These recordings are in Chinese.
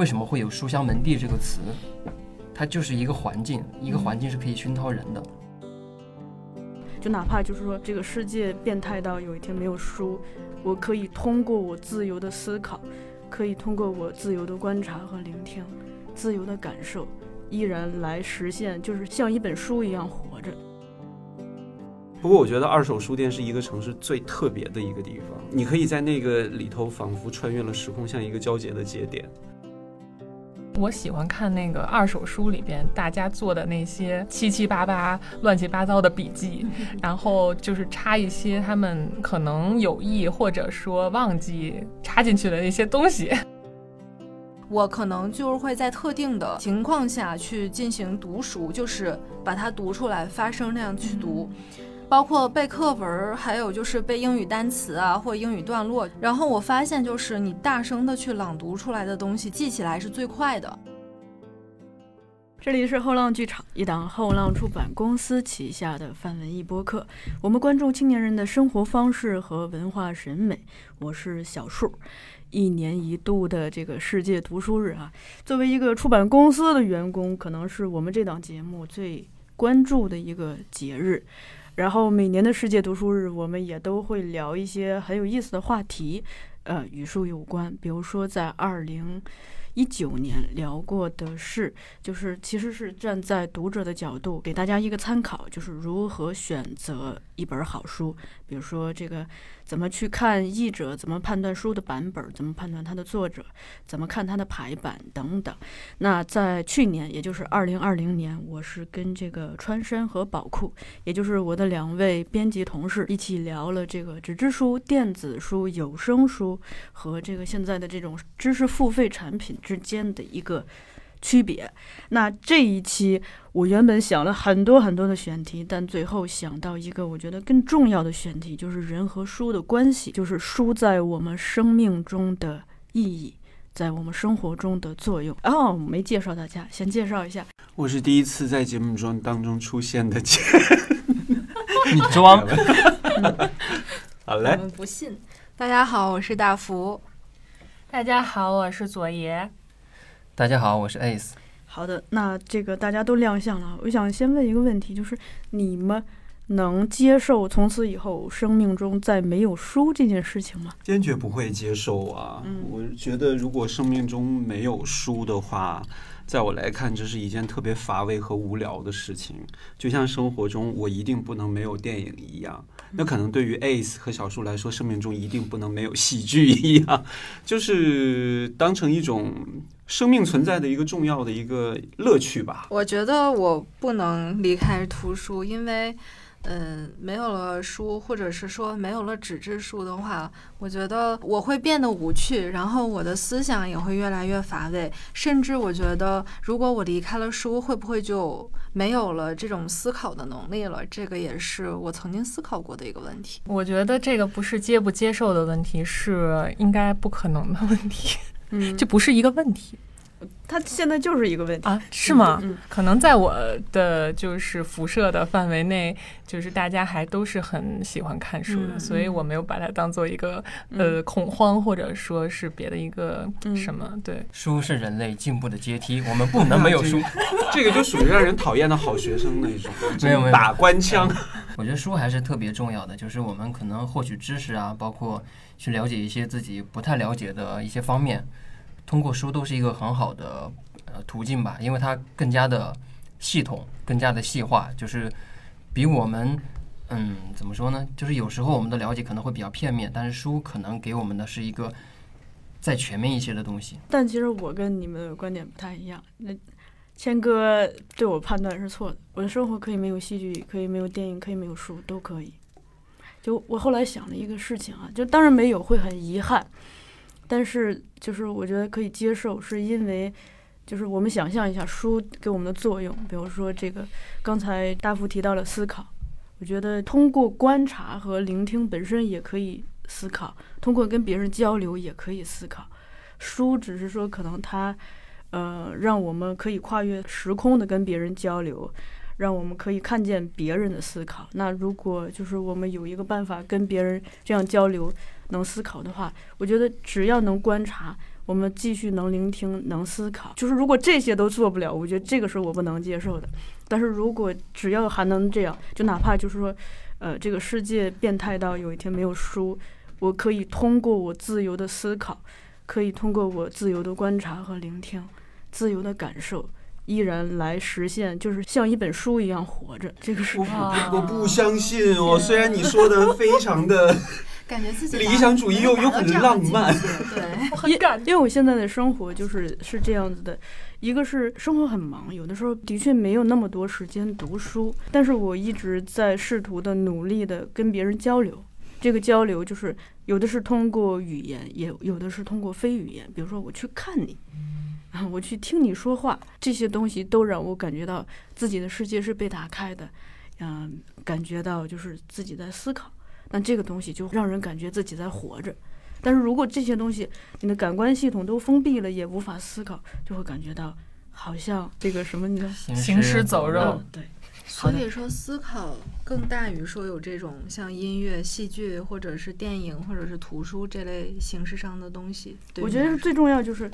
为什么会有书香门第这个词？它就是一个环境，一个环境是可以熏陶人的。就哪怕就是说这个世界变态到有一天没有书，我可以通过我自由的思考，可以通过我自由的观察和聆听，自由的感受，依然来实现，就是像一本书一样活着。不过我觉得二手书店是一个城市最特别的一个地方，你可以在那个里头仿佛穿越了时空，像一个交接的节点。我喜欢看那个二手书里边大家做的那些七七八八、乱七八糟的笔记，然后就是插一些他们可能有意或者说忘记插进去的一些东西。我可能就是会在特定的情况下去进行读熟，就是把它读出来，发声那样去读。包括背课文，还有就是背英语单词啊，或英语段落。然后我发现，就是你大声的去朗读出来的东西，记起来是最快的。这里是后浪剧场，一档后浪出版公司旗下的泛文艺播客。我们关注青年人的生活方式和文化审美。我是小树。一年一度的这个世界读书日啊，作为一个出版公司的员工，可能是我们这档节目最关注的一个节日。然后每年的世界读书日，我们也都会聊一些很有意思的话题，呃，与书有关。比如说，在二零一九年聊过的是，就是其实是站在读者的角度给大家一个参考，就是如何选择一本好书。比如说这个。怎么去看译者？怎么判断书的版本？怎么判断它的作者？怎么看它的排版等等？那在去年，也就是二零二零年，我是跟这个川山和宝库，也就是我的两位编辑同事一起聊了这个纸质书、电子书、有声书和这个现在的这种知识付费产品之间的一个。区别。那这一期我原本想了很多很多的选题，但最后想到一个我觉得更重要的选题，就是人和书的关系，就是书在我们生命中的意义，在我们生活中的作用。哦，没介绍大家，先介绍一下，我是第一次在节目中当中出现的，你装。好嘞，我们不信。大家好，我是大福。大家好，我是左爷。大家好，我是 Ace。好的，那这个大家都亮相了，我想先问一个问题，就是你们能接受从此以后生命中再没有书这件事情吗？坚决不会接受啊！我觉得如果生命中没有书的话。在我来看，这是一件特别乏味和无聊的事情，就像生活中我一定不能没有电影一样。那可能对于 Ace 和小树来说，生命中一定不能没有喜剧一样，就是当成一种生命存在的一个重要的一个乐趣吧。我觉得我不能离开图书，因为。嗯，没有了书，或者是说没有了纸质书的话，我觉得我会变得无趣，然后我的思想也会越来越乏味，甚至我觉得，如果我离开了书，会不会就没有了这种思考的能力了？这个也是我曾经思考过的一个问题。我觉得这个不是接不接受的问题，是应该不可能的问题，嗯，这不是一个问题。它现在就是一个问题啊？是吗？可能在我的就是辐射的范围内，就是大家还都是很喜欢看书的，所以我没有把它当做一个呃恐慌，或者说是别的一个什么。对，书是人类进步的阶梯，我们不能没有书。这个就属于让人讨厌的好学生那种，没有没有打官腔。我觉得书还是特别重要的，就是我们可能获取知识啊，包括去了解一些自己不太了解的一些方面。通过书都是一个很好的呃途径吧，因为它更加的系统，更加的细化，就是比我们嗯怎么说呢？就是有时候我们的了解可能会比较片面，但是书可能给我们的是一个再全面一些的东西。但其实我跟你们的观点不太一样。那谦哥对我判断是错的，我的生活可以没有戏剧，可以没有电影，可以没有书，都可以。就我后来想了一个事情啊，就当然没有会很遗憾。但是，就是我觉得可以接受，是因为，就是我们想象一下书给我们的作用，比如说这个，刚才大福提到了思考，我觉得通过观察和聆听本身也可以思考，通过跟别人交流也可以思考。书只是说可能它，呃，让我们可以跨越时空的跟别人交流，让我们可以看见别人的思考。那如果就是我们有一个办法跟别人这样交流。能思考的话，我觉得只要能观察，我我们继续能聆听、能思考。就是如果这些都做不了，我觉得这个是我不能接受的。但是如果只要还能这样，就哪怕就是说，呃，这个世界变态到有一天没有书，我可以通过我自由的思考，可以通过我自由的观察和聆听，自由的感受。依然来实现，就是像一本书一样活着。这个是我我不相信哦。虽然你说的非常的 感觉自己理想主义又又很浪漫，对，很感。因为我现在的生活就是是这样子的，一个是生活很忙，有的时候的确没有那么多时间读书，但是我一直在试图的努力的跟别人交流。这个交流就是有的是通过语言，也有的是通过非语言，比如说我去看你。啊，我去听你说话，这些东西都让我感觉到自己的世界是被打开的，嗯，感觉到就是自己在思考。那这个东西就让人感觉自己在活着。但是如果这些东西你的感官系统都封闭了，也无法思考，就会感觉到好像这个什么，你行尸走肉。对，所以说思考更大于说有这种像音乐、戏剧或者是电影或者是图书这类形式上的东西。我觉得最重要就是。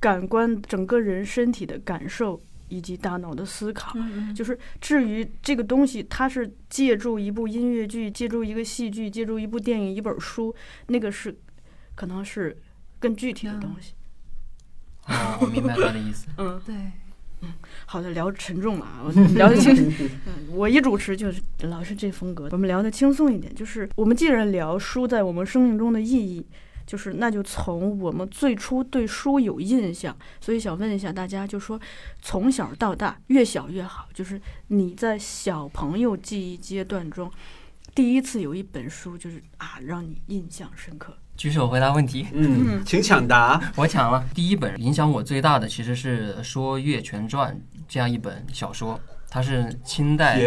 感官整个人身体的感受以及大脑的思考，就是至于这个东西，它是借助一部音乐剧，借助一个戏剧，借助一部电影，一本书，那个是可能是更具体的东西。哦，我明白他的意思。嗯，对，嗯，好的，聊沉重了啊，聊得 轻。嗯，我一主持就是老是这风格，我们聊的轻松一点。就是我们既然聊书在我们生命中的意义。就是，那就从我们最初对书有印象，所以想问一下大家，就说从小到大，越小越好。就是你在小朋友记忆阶段中，第一次有一本书，就是啊，让你印象深刻。举手回答问题。嗯，请抢答。我抢了。第一本影响我最大的，其实是《说岳全传》这样一本小说，它是清代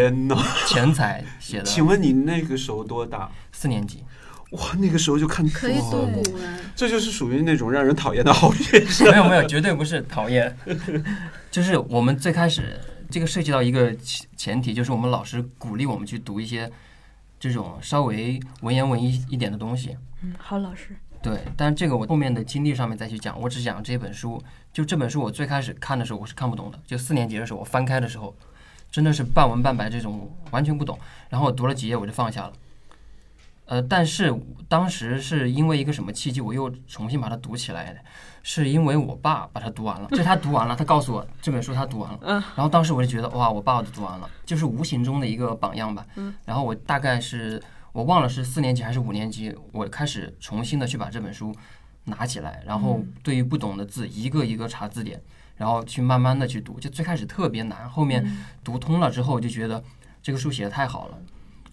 钱才写的。请问你那个时候多大？四年级。哇，那个时候就看可以读古文，这就是属于那种让人讨厌的好学生。没有没有，绝对不是讨厌，就是我们最开始这个涉及到一个前前提，就是我们老师鼓励我们去读一些这种稍微文言文一一点的东西。嗯，好老师。对，但是这个我后面的经历上面再去讲，我只讲这本书。就这本书，我最开始看的时候我是看不懂的，就四年级的时候我翻开的时候，真的是半文半白这种完全不懂，然后我读了几页我就放下了。呃，但是当时是因为一个什么契机，我又重新把它读起来的，是因为我爸把它读完了，就他读完了，他告诉我这本书他读完了，嗯，然后当时我就觉得哇，我爸都读完了，就是无形中的一个榜样吧，嗯，然后我大概是我忘了是四年级还是五年级，我开始重新的去把这本书拿起来，然后对于不懂的字一个一个查字典，然后去慢慢的去读，就最开始特别难，后面读通了之后就觉得这个书写的太好了。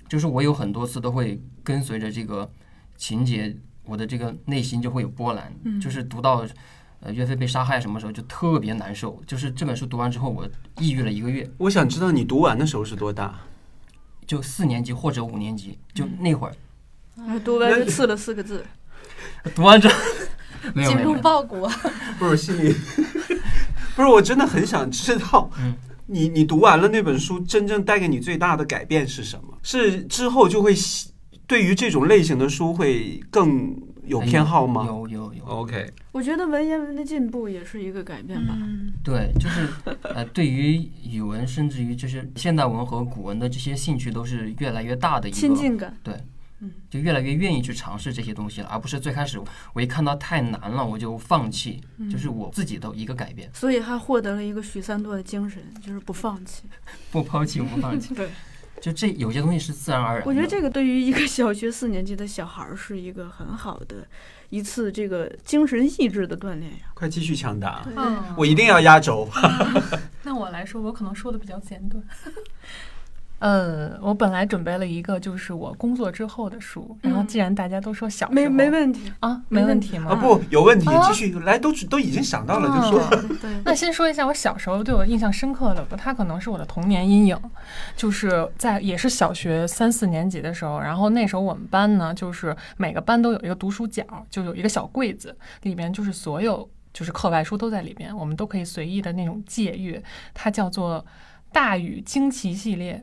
就是我有很多次都会跟随着这个情节，我的这个内心就会有波澜。就是读到呃岳飞被杀害什么时候就特别难受。就是这本书读完之后，我抑郁了一个月。我想知道你读完的时候是多大？就四年级或者五年级，就那会儿。读完就刺了四个字。读完之后，精忠报国。不是心里，不是我真的很想知道。嗯。你你读完了那本书，真正带给你最大的改变是什么？是之后就会对于这种类型的书会更有偏好吗？有有有。OK，我觉得文言文的进步也是一个改变吧。对，就是呃，对于语文，甚至于就是现代文和古文的这些兴趣，都是越来越大的一个亲近感。对。嗯，就越来越愿意去尝试这些东西了，而不是最开始我一看到太难了我就放弃，就是我自己的一个改变。所以他获得了一个许三多的精神，就是不放弃，不抛弃，不放弃。对，就这有些东西是自然而然。我觉得这个对于一个小学四年级的小孩是一个很好的一次这个精神意志的锻炼呀。快继续抢答，我一定要压轴。那我来说，我可能说的比较简短。嗯，我本来准备了一个，就是我工作之后的书。然后，既然大家都说小没没问题啊，没问题吗？啊，不，有问题，继续来，都都已经想到了，就说。对，那先说一下我小时候对我印象深刻的吧，它可能是我的童年阴影，就是在也是小学三四年级的时候，然后那时候我们班呢，就是每个班都有一个读书角，就有一个小柜子，里面就是所有就是课外书都在里边，我们都可以随意的那种借阅，它叫做《大禹惊奇系列》。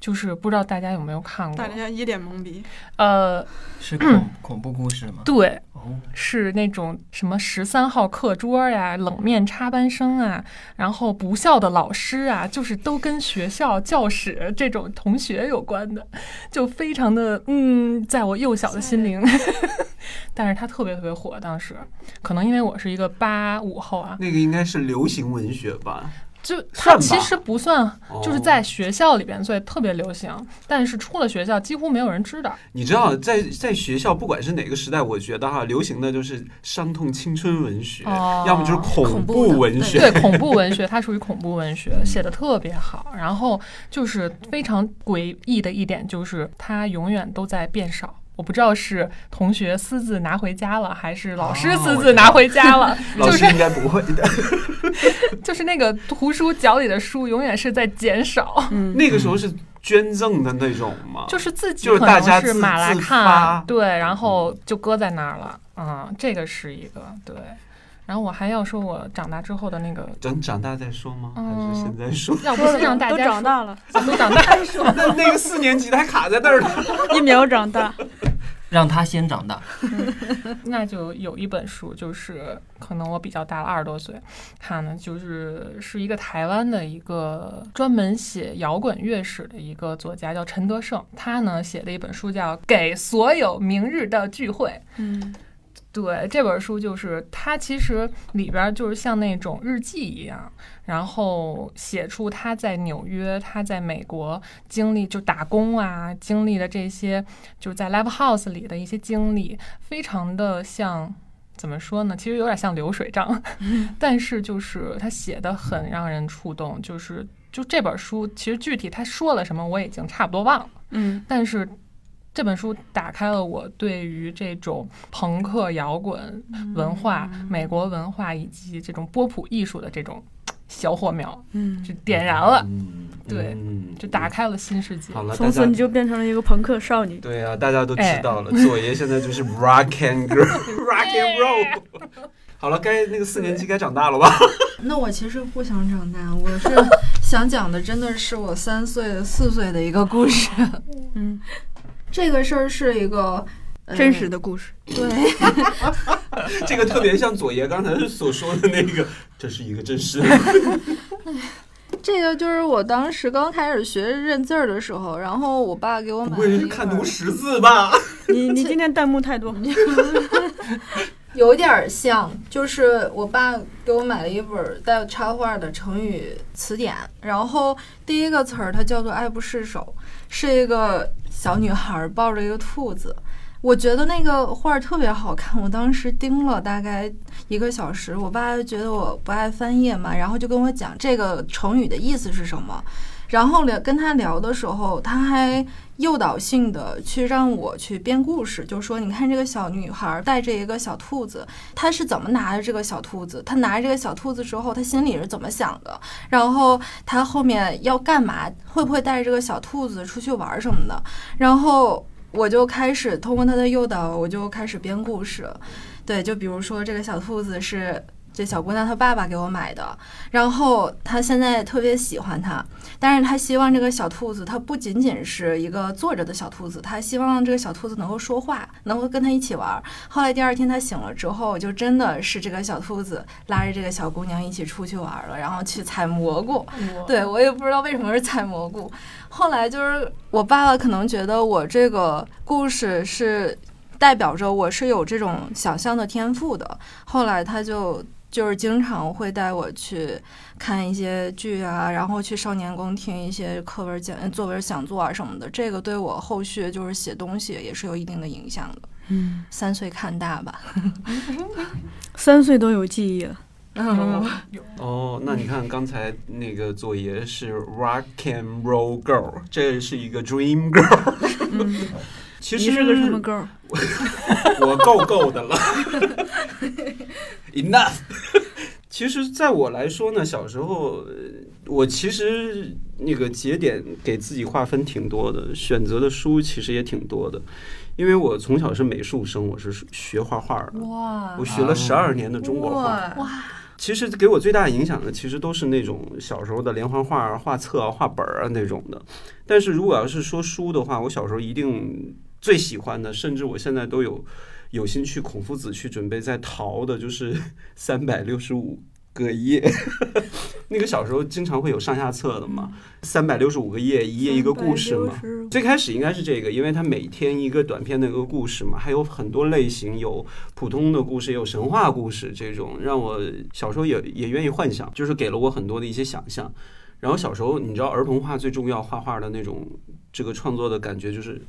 就是不知道大家有没有看过大？家一脸懵逼。呃，是恐恐怖故事吗？对，哦，是那种什么十三号课桌呀、冷面插班生啊，然后不孝的老师啊，就是都跟学校教室这种同学有关的，就非常的嗯，在我幼小的心灵。但是它特别特别火，当时可能因为我是一个八五后啊，那个应该是流行文学吧？就它其实不算，就是哦在学校里边，所以特别流行。但是出了学校，几乎没有人知道。你知道，在在学校，不管是哪个时代，我觉得哈，流行的就是伤痛青春文学，哦要么就是恐怖文学。对恐怖文学，它属于恐怖文学，写的特别好。然后就是非常诡异的一点，就是它永远都在变少。我不知道是同学私自拿回家了，还是老师哦私自拿回家了。老 就是师应该不会的。就是那个图书角里的书，永远是在减少。嗯，那个时候是捐赠的那种吗？就是自己就是可能是买来看，对，然后就搁在那儿了。嗯，这个是一个对。然后我还要说，我长大之后的那个，等长大再说吗？还嗯是现在说？要不是让大都家说长大了，都长大再说，那那个四年级的还卡在那儿呢。一秒长大。让他先长大。那就有一本书，就是可能我比较大了，二十多岁看的，就是是一个台湾的一个专门写摇滚乐史的一个作家，叫陈德胜。他呢写的一本书叫《给所有明日的聚会》。嗯对这本书，就是它其实里边儿就是像那种日记一样，然后写出他在纽约、他在美国经历就打工啊，经历的这些就是在 live house 里的一些经历，非常的像。怎么说呢？其实有点像流水账，但是就是他写的很让人触动。就是就这本书，其实具体他说了什么，我已经差不多忘了。嗯但是这本书打开了我对于这种朋克摇滚文化、美国文化以及这种波普艺术的这种小火苗，嗯，就点燃了，嗯，对嗯就打。开了新世界。好了，从此你就变成了一个朋克少女。对啊，大家都知哎道了，左爷现在就是 rock and girl，rock and roll。好了，该那个四年级该长大了吧？那我其实不想长大，我是想讲的真的是我三岁、四岁的一个故事。嗯，这个事儿是一个、呃真实的故事。对，这个特别像左爷刚才所说的那个，这是一个真实的。这个就是我当时刚开始学认字儿的时候，然后我爸给我不会是买了一本看读识字吧？你你今天弹幕太多。有点儿像，就是我爸给我买了一本带插画的成语词典，然后第一个词儿它叫做“爱不释手”，是一个小女孩抱着一个兔子。我觉得那个画特别好看，我当时盯了大概一个小时。我爸觉得我不爱翻页嘛，然后就跟我讲这个成语的意思是什么。然后聊跟他聊的时候，他还诱导性的去让我去编故事，就说你看这个小女孩带着一个小兔子，她是怎么拿着这个小兔子？她拿着这个小兔子之后，她心里是怎么想的？然后她后面要干嘛？会不会带着这个小兔子出去玩什么的？然后我就开始通过他的诱导，我就开始编故事。对，就比如说这个小兔子是这小姑娘她爸爸给我买的，然后她现在特别喜欢它，但是她希望这个小兔子它不仅仅是一个坐着的小兔子，她希望这个小兔子能够说话，能够跟她一起玩。后来第二天她醒了之后，就真的是这个小兔子拉着这个小姑娘一起出去玩了，然后去采蘑菇。对我也不知道为什么是采蘑菇。后来就是我爸爸可能觉得我这个故事是代表着我是有这种想象的天赋的，后来他就。就是经常会带我去看一些剧啊，然后去少年宫听一些课文讲、作文讲座啊什么的。这个对我后续就是写东西也是有一定的影响的。嗯，三岁看大吧。三岁都有记忆了。嗯，哦，那你看刚才那个左爷是 rock and roll girl，这是一个 dream girl。嗯，其实你是个什么 girl？我够够的了，enough。其实，在我来说呢，小时候呃我其实那个节点给自己划分挺多的，选择的书其实也挺多的。因为我从小是美术生，我是学画画的，哇我学了十二年的中国画。哇，其实给我最大影响的，其实都是那种小时候的连环画、画册啊、画本儿啊那种的。但是如果要是说书的话，我小时候一定最喜欢的，甚至我现在都有有心去孔夫子去准备在淘的，就是 三百六十五。个页，那个小时候经常会有上下册的嘛，三百六十五个页，一页一个故事嘛。最开始应该是这个，因为它每天一个短片的一个故事嘛，还有很多类型，有普通的故事，也有神话故事，这种让我小时候也也愿意幻想，就是给了我很多的一些想象。然后小时候你知道儿童画最重要画画的那种这个创作的感觉就是。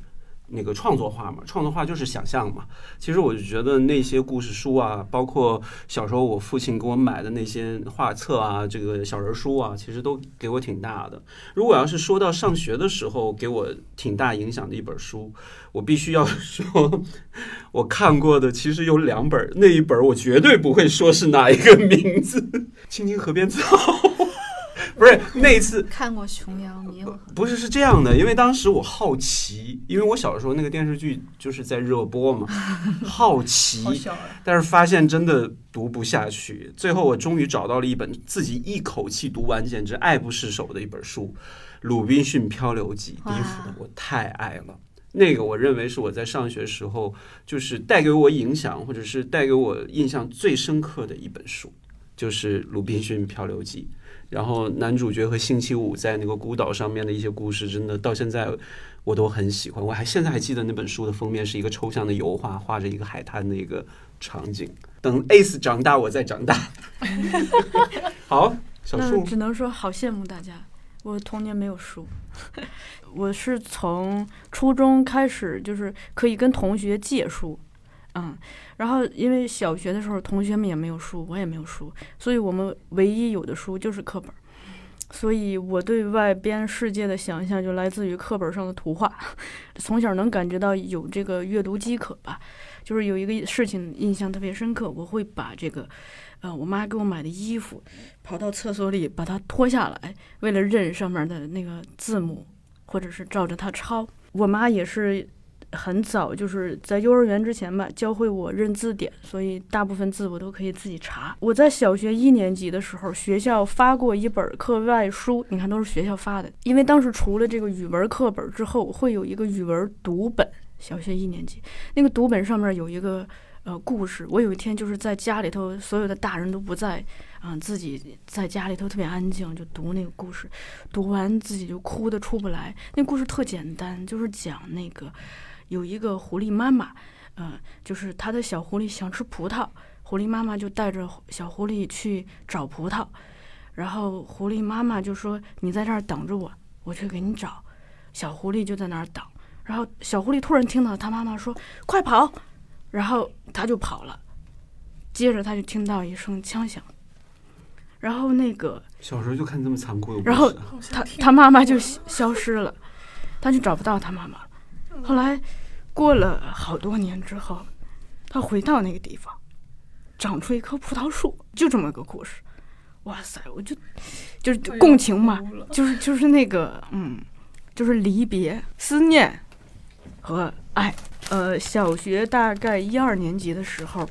那个创作画嘛，创作画就是想象嘛。其实我就觉得那些故事书啊，包括小时候我父亲给我买的那些画册啊，这个小人书啊，其实都给我挺大的。如果要是说到上学的时候给我挺大影响的一本书，我必须要 说，我看过的其实有两本，那一本我绝对不会说是哪一个名字，《青青河边草》。不是那一次看过《琼瑶迷》不是是这样的，因为当时我好奇，因为我小时候那个电视剧就是在热播嘛，好奇，但是发现真的读不下去。最后我终于找到了一本自己一口气读完，简直爱不释手的一本书，《鲁滨逊漂流记》。李府的我太爱了，那个我认为是我在上学时候就是带给我影响，或者是带给我印象最深刻的一本书，就是《鲁滨逊漂流记》。然后男主角和星期五在那个孤岛上面的一些故事，真的到现在我都很喜欢。我还现在还记得那本书的封面是一个抽象的油画，画着一个海滩的一个场景。等 Ace 长大，我再长大。好，小树只能说好羡慕大家。我童年没有书，我是从初中开始就是可以跟同学借书。嗯，然后因为小学的时候同学们也没有书，我也没有书，所以我们唯一有的书就是课本。所以我对外边世界的想象就来自于课本上的图画。从小能感觉到有这个阅读饥渴吧，就是有一个事情印象特别深刻，我会把这个，呃，我妈给我买的衣服，跑到厕所里把它脱下来，为了认上面的那个字母，或者是照着它抄。我妈也是。很早就是在幼儿园之前吧，教会我认字典，所以大部分字我都可以自己查。我在小学一年级的时候，学校发过一本课外书，你看都是学校发的。因为当时除了这个语文课本之后，会有一个语文读本。小学一年级那个读本上面有一个呃故事。我有一天就是在家里头，所有的大人都不在，啊，自己在家里头特别安静，就读那个故事。读完自己就哭得出不来。那故事特简单，就是讲那个。有一个狐狸妈妈，嗯，就是他的小狐狸想吃葡萄，狐狸妈妈就带着小狐狸去找葡萄，然后狐狸妈妈就说：“你在这儿等着我，我去给你找。”小狐狸就在那儿等，然后小狐狸突然听到他妈妈说：“快跑！”然后他就跑了，接着他就听到一声枪响，然后那个小时候就看这么残酷，然后他他妈妈就消失了，他就找不到他妈妈。后来。过了好多年之后，他回到那个地方，长出一棵葡萄树，就这么个故事。哇塞，我就就是共情嘛，就是就是那个嗯，就是离别、思念和爱。呃，小学大概一二年级的时候，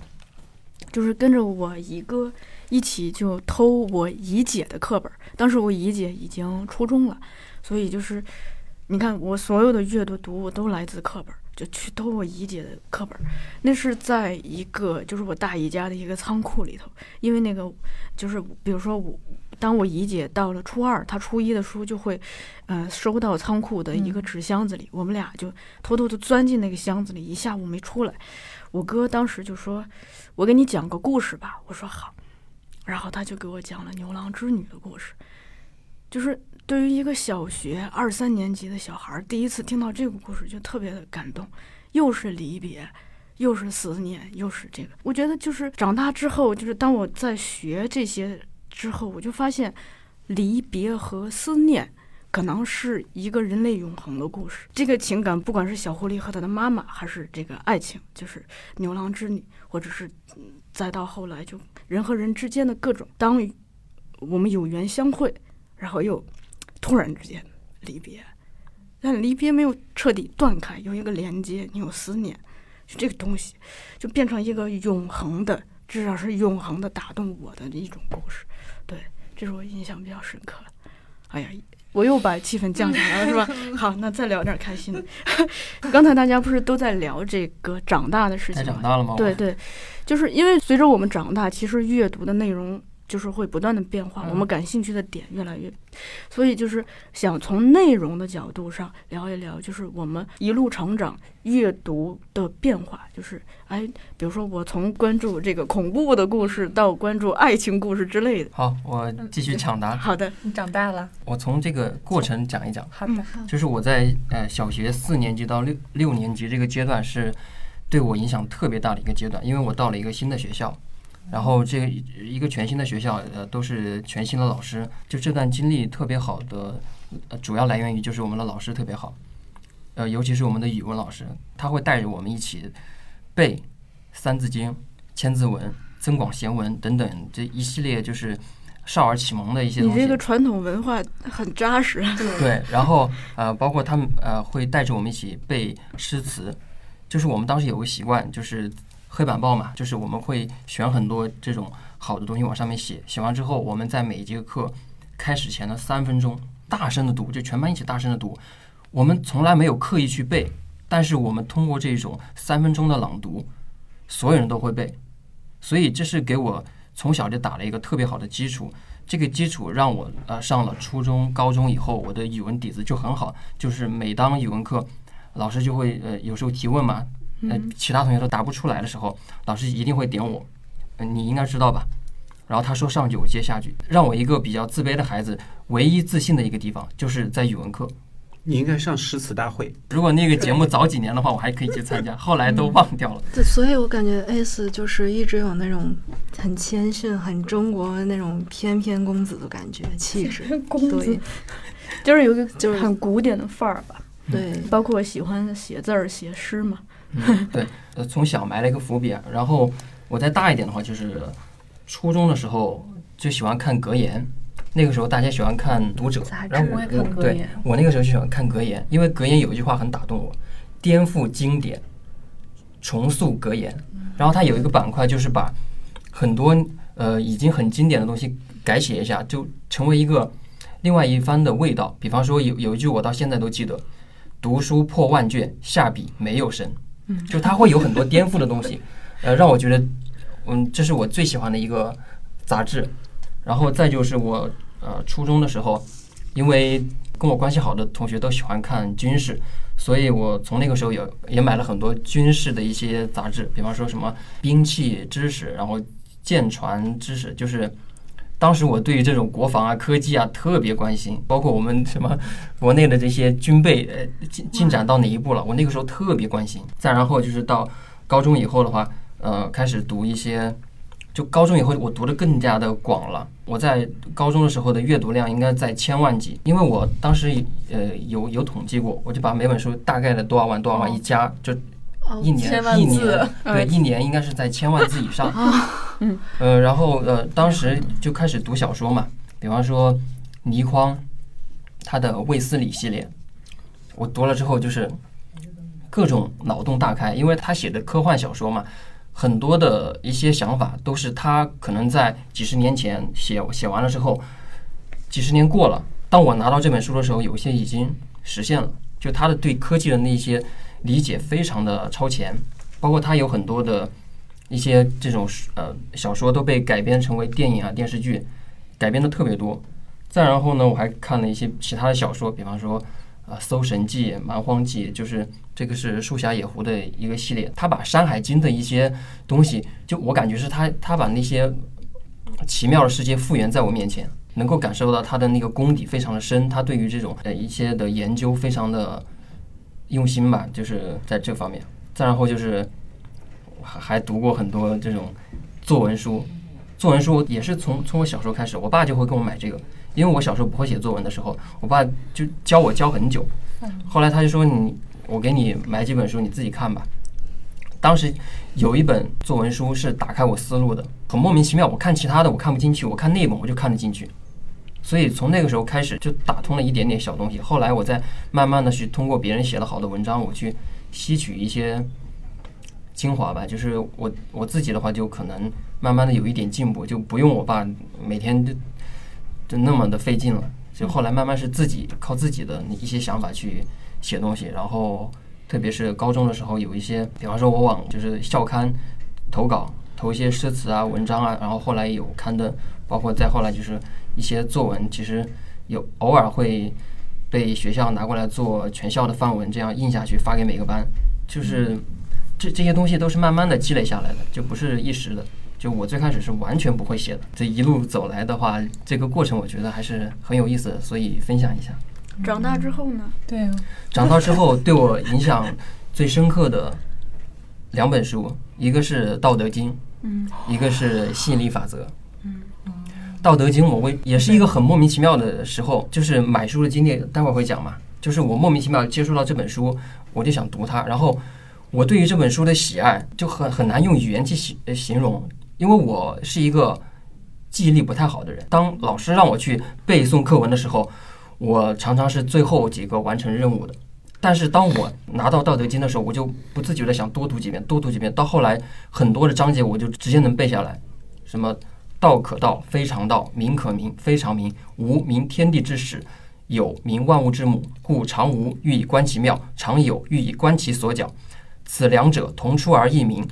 就是跟着我姨哥一起就偷我姨姐的课本。当时我姨姐已经初中了，所以就是你看我所有的阅读读物都来自课本。就去偷我姨姐的课本，那是在一个就是我大姨家的一个仓库里头，因为那个就是比如说我当我姨姐到了初二，她初一的书就会，呃，收到仓库的一个纸箱子里，我们俩就偷偷的钻进那个箱子里，一下午没出来。我哥当时就说：“我给你讲个故事吧。”我说好，然后他就给我讲了牛郎织女的故事，就是。对于一个小学二三年级的小孩，第一次听到这个故事就特别的感动，又是离别，又是思念，又是这个。我觉得就是长大之后，就是当我在学这些之后，我就发现，离别和思念可能是一个人类永恒的故事。这个情感，不管是小狐狸和他的妈妈，还是这个爱情，就是牛郎织女，或者是再到后来就人和人之间的各种，当我们有缘相会，然后又。突然之间离别，但离别没有彻底断开，有一个连接，你有思念，就这个东西就变成一个永恒的至少是永恒的打动我的一种故事。对，这是我印象比较深刻的。哎呀，我又把气氛降下来了，是吧？好，那再聊点开心的。刚才大家不是都在聊这个长大的事情吗？长大了吗？对对，就是因为随着我们长大，其实阅读的内容。就是会不断的变化，我们感兴趣的点越来越，所以就是想从内容的角度上聊一聊，就是我们一路成长阅读的变化，就是哎，比如说我从关注这个恐怖的故事到关注爱情故事之类的。好，我继续抢答。好的，你长大了。我从这个过程讲一讲。好的，就是我在呃小学四年级到六六年级这个阶段是对我影响特别大的一个阶段，因为我到了一个新的学校。然后这个一个全新的学校，呃，都是全新的老师。就这段经历特别好的，呃，主要来源于就是我们的老师特别好，呃，尤其是我们的语文老师，他会带着我们一起背《三字经》《千字文》《增广贤文》等等这一系列就是少儿启蒙的一些东西。你这个传统文化很扎实。对，然后呃，包括他们呃会带着我们一起背诗词，就是我们当时有个习惯，就是。黑板报嘛，就是我们会选很多这种好的东西往上面写，写完之后，我们在每一节课开始前的三分钟大声的读，就全班一起大声的读。我们从来没有刻意去背，但是我们通过这种三分钟的朗读，所有人都会背。所以这是给我从小就打了一个特别好的基础。这个基础让我呃上了初中、高中以后，我的语文底子就很好。就是每当语文课，老师就会呃有时候提问嘛。呃，其他同学都答不出来的时候，老师一定会点我，你应该知道吧？然后他说上句，我接下句，让我一个比较自卑的孩子，唯一自信的一个地方就是在语文课。你应该上诗词大会。如果那个节目早几年的话，我还可以去参加，后来都忘掉了。对，所以我感觉 S 就是一直有那种很谦逊、很中国那种翩翩公子的感觉气质。公子，就是有个就是很古典的范儿吧。对，包括喜欢写字儿、写诗嘛。嗯，对，呃，从小埋了一个伏笔，然后我再大一点的话，就是初中的时候就喜欢看格言，那个时候大家喜欢看读者，然后我也看格言，我那个时候就喜欢看格言，因为格言有一句话很打动我，颠覆经典，重塑格言，然后它有一个板块就是把很多呃已经很经典的东西改写一下，就成为一个另外一番的味道。比方说有有一句我到现在都记得，读书破万卷，下笔没有神。就它会有很多颠覆的东西，呃，让我觉得，嗯，这是我最喜欢的一个杂志。然后再就是我呃初中的时候，因为跟我关系好的同学都喜欢看军事，所以我从那个时候也也买了很多军事的一些杂志，比方说什么兵器知识，然后舰船知识，就是。当时我对于这种国防啊、科技啊特别关心，包括我们什么国内的这些军备呃进进展到哪一步了，我那个时候特别关心。再然后就是到高中以后的话，呃，开始读一些，就高中以后我读的更加的广了。我在高中的时候的阅读量应该在千万级，因为我当时呃有有统计过，我就把每本书大概的多少万多少万一加就。一年一年对一年应该是在千万字以上，嗯。呃然后呃当时就开始读小说嘛，比方说倪匡他的卫斯理系列，我读了之后就是各种脑洞大开，因为他写的科幻小说嘛，很多的一些想法都是他可能在几十年前写写完了之后，几十年过了，当我拿到这本书的时候，有些已经实现了，就他的对科技的那些。理解非常的超前，包括他有很多的一些这种呃小说都被改编成为电影啊电视剧，改编的特别多。再然后呢，我还看了一些其他的小说，比方说啊《搜神记》《蛮荒记》，就是这个是树侠野狐的一个系列。他把《山海经》的一些东西，就我感觉是他他把那些奇妙的世界复原在我面前，能够感受到他的那个功底非常的深，他对于这种呃一些的研究非常的。用心吧，就是在这方面。再然后就是还还读过很多这种作文书，作文书也是从从我小时候开始，我爸就会给我买这个，因为我小时候不会写作文的时候，我爸就教我教很久。后来他就说你，我给你买几本书，你自己看吧。当时有一本作文书是打开我思路的，很莫名其妙。我看其他的我看不进去，我看那本我就看得进去。所以从那个时候开始就打通了一点点小东西。后来我再慢慢的去通过别人写的好的文章，我去吸取一些精华吧。就是我我自己的话，就可能慢慢的有一点进步，就不用我爸每天就就那么的费劲了。就后来慢慢是自己靠自己的一些想法去写东西，然后特别是高中的时候，有一些，比方说我往就是校刊投稿，投一些诗词啊、文章啊，然后后来有刊登，包括再后来就是一些作文，其实有偶尔会被学校拿过来做全校的范文，这样印下去发给每个班，就是这这些东西都是慢慢的积累下来的，就不是一时的。就我最开始是完全不会写的，这一路走来的话，这个过程我觉得还是很有意思的，所以分享一下。长大之后呢？对啊，长大之后对我影响最深刻的两本书，一个是《道德经》，嗯一个是《吸引力法则》。《道德经》我会也是一个很莫名其妙的时候，就是买书的经历，待会儿会讲嘛。就是我莫名其妙接触到这本书，我就想读它，然后我对于这本书的喜爱就很很难用语言去形形容，因为我是一个记忆力不太好的人。当老师让我去背诵课文的时候，我常常是最后几个完成任务的。但是当我拿到《道德经》的时候，我就不自觉的想多读几遍，多读几遍。到后来，很多的章节我就直接能背下来，什么“道可道，非常道；名可名，非常名。无名，天地之始；有名，万物之母。故常无，欲以观其妙；常有，欲以观其所角。此两者，同出而异名，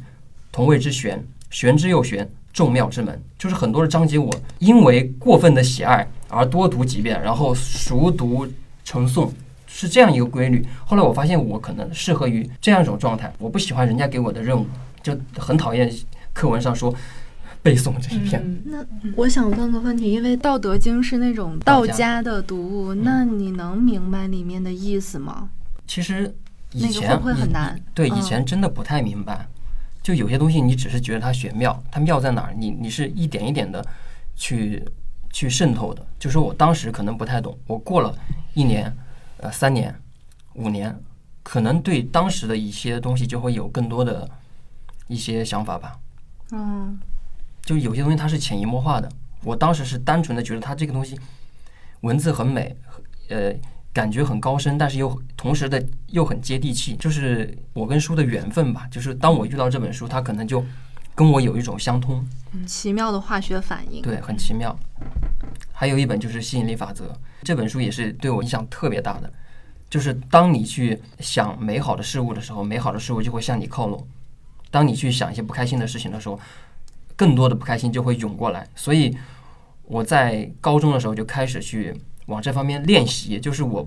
同谓之玄。玄之又玄，众妙之门。就是很多的章节，我因为过分的喜爱而多读几遍，然后熟读成诵。是这样一个规律。后来我发现我可能适合于这样一种状态，我不喜欢人家给我的任务，就很讨厌课文上说背诵这一篇。那我想问个问题，因为《道德经》是那种道道家家的读物，那你能明白里面的意思吗？其实以那个前会不会很难？对，嗯以前真的不太明白，就有些东西你只是觉得它玄妙，它妙在哪儿？你你是一点一点的去去渗透的。就说我当时可能不太懂，我过了一年、呃三年、五年，可能对当时的一些东西就会有更多的一些想法吧。嗯就有些东西它是潜移默化的。我当时是单纯的觉得它这个东西文字很美，呃，感觉很高深，但是又同时的又很接地气，就是我跟书的缘分吧。就是当我遇到这本书，它可能就跟我有一种相通，奇妙的化学反应。对，很奇妙。还有一本就是《吸引力法则》，这本书也是对我影响特别大的。就是当你去想美好的事物的时候，美好的事物就会向你靠拢；当你去想一些不开心的事情的时候，更多的不开心就会涌过来。所以我在高中的时候就开始去往这方面练习，就是我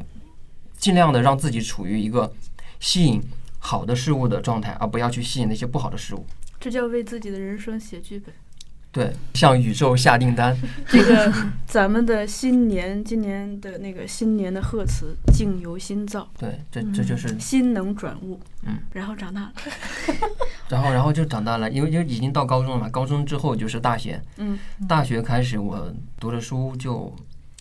尽量的让自己处于一个吸引好的事物的状态，而不要去吸引那些不好的事物。这叫为自己的人生写剧本。对，向宇宙下订单。这个咱们的新年，今年的那个新年的贺词“境由心造对，这这就是”，心能转物。嗯，然后长大了，然后，然后就长大了，因为就已经到高中了嘛。高中之后就是大学，嗯，大学开始我读的书就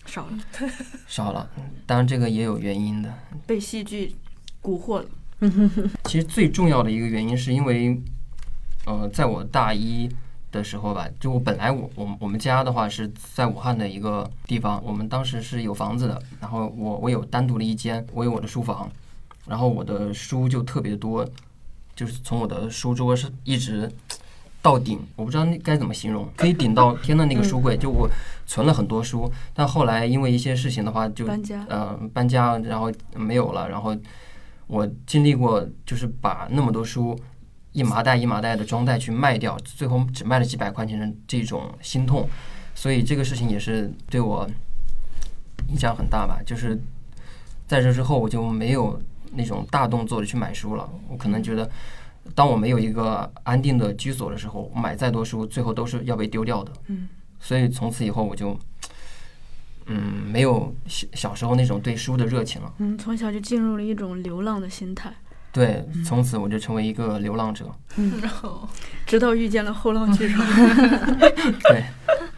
少了，少了。当然，这个也有原因的。被戏剧蛊惑了。其实最重要的一个原因是因为，呃，在我大一的时候吧，就我本来我我我们家的话是在武汉的一个地方，我们当时是有房子的，然后我我有单独的一间，我有我的书房，然后我的书就特别多，就是从我的书桌是一直到顶，我不知道那该怎么形容，可以顶到天的那个书柜，就我存了很多书，但后来因为一些事情的话就搬家，呃，搬家，然后没有了，然后我经历过，就是把那么多书一麻袋一麻袋的装袋去卖掉，最后只卖了几百块钱的这种心痛，所以这个事情也是对我影响很大吧。就是在这之后，我就没有那种大动作的去买书了。我可能觉得，当我没有一个安定的居所的时候，买再多书，最后都是要被丢掉的。嗯，所以从此以后，我就。嗯，没有小小时候那种对书的热情了。嗯，从小就进入了一种流浪的心态，对，从此我就成为一个流浪者。嗯 直到遇见了后浪剧场。对，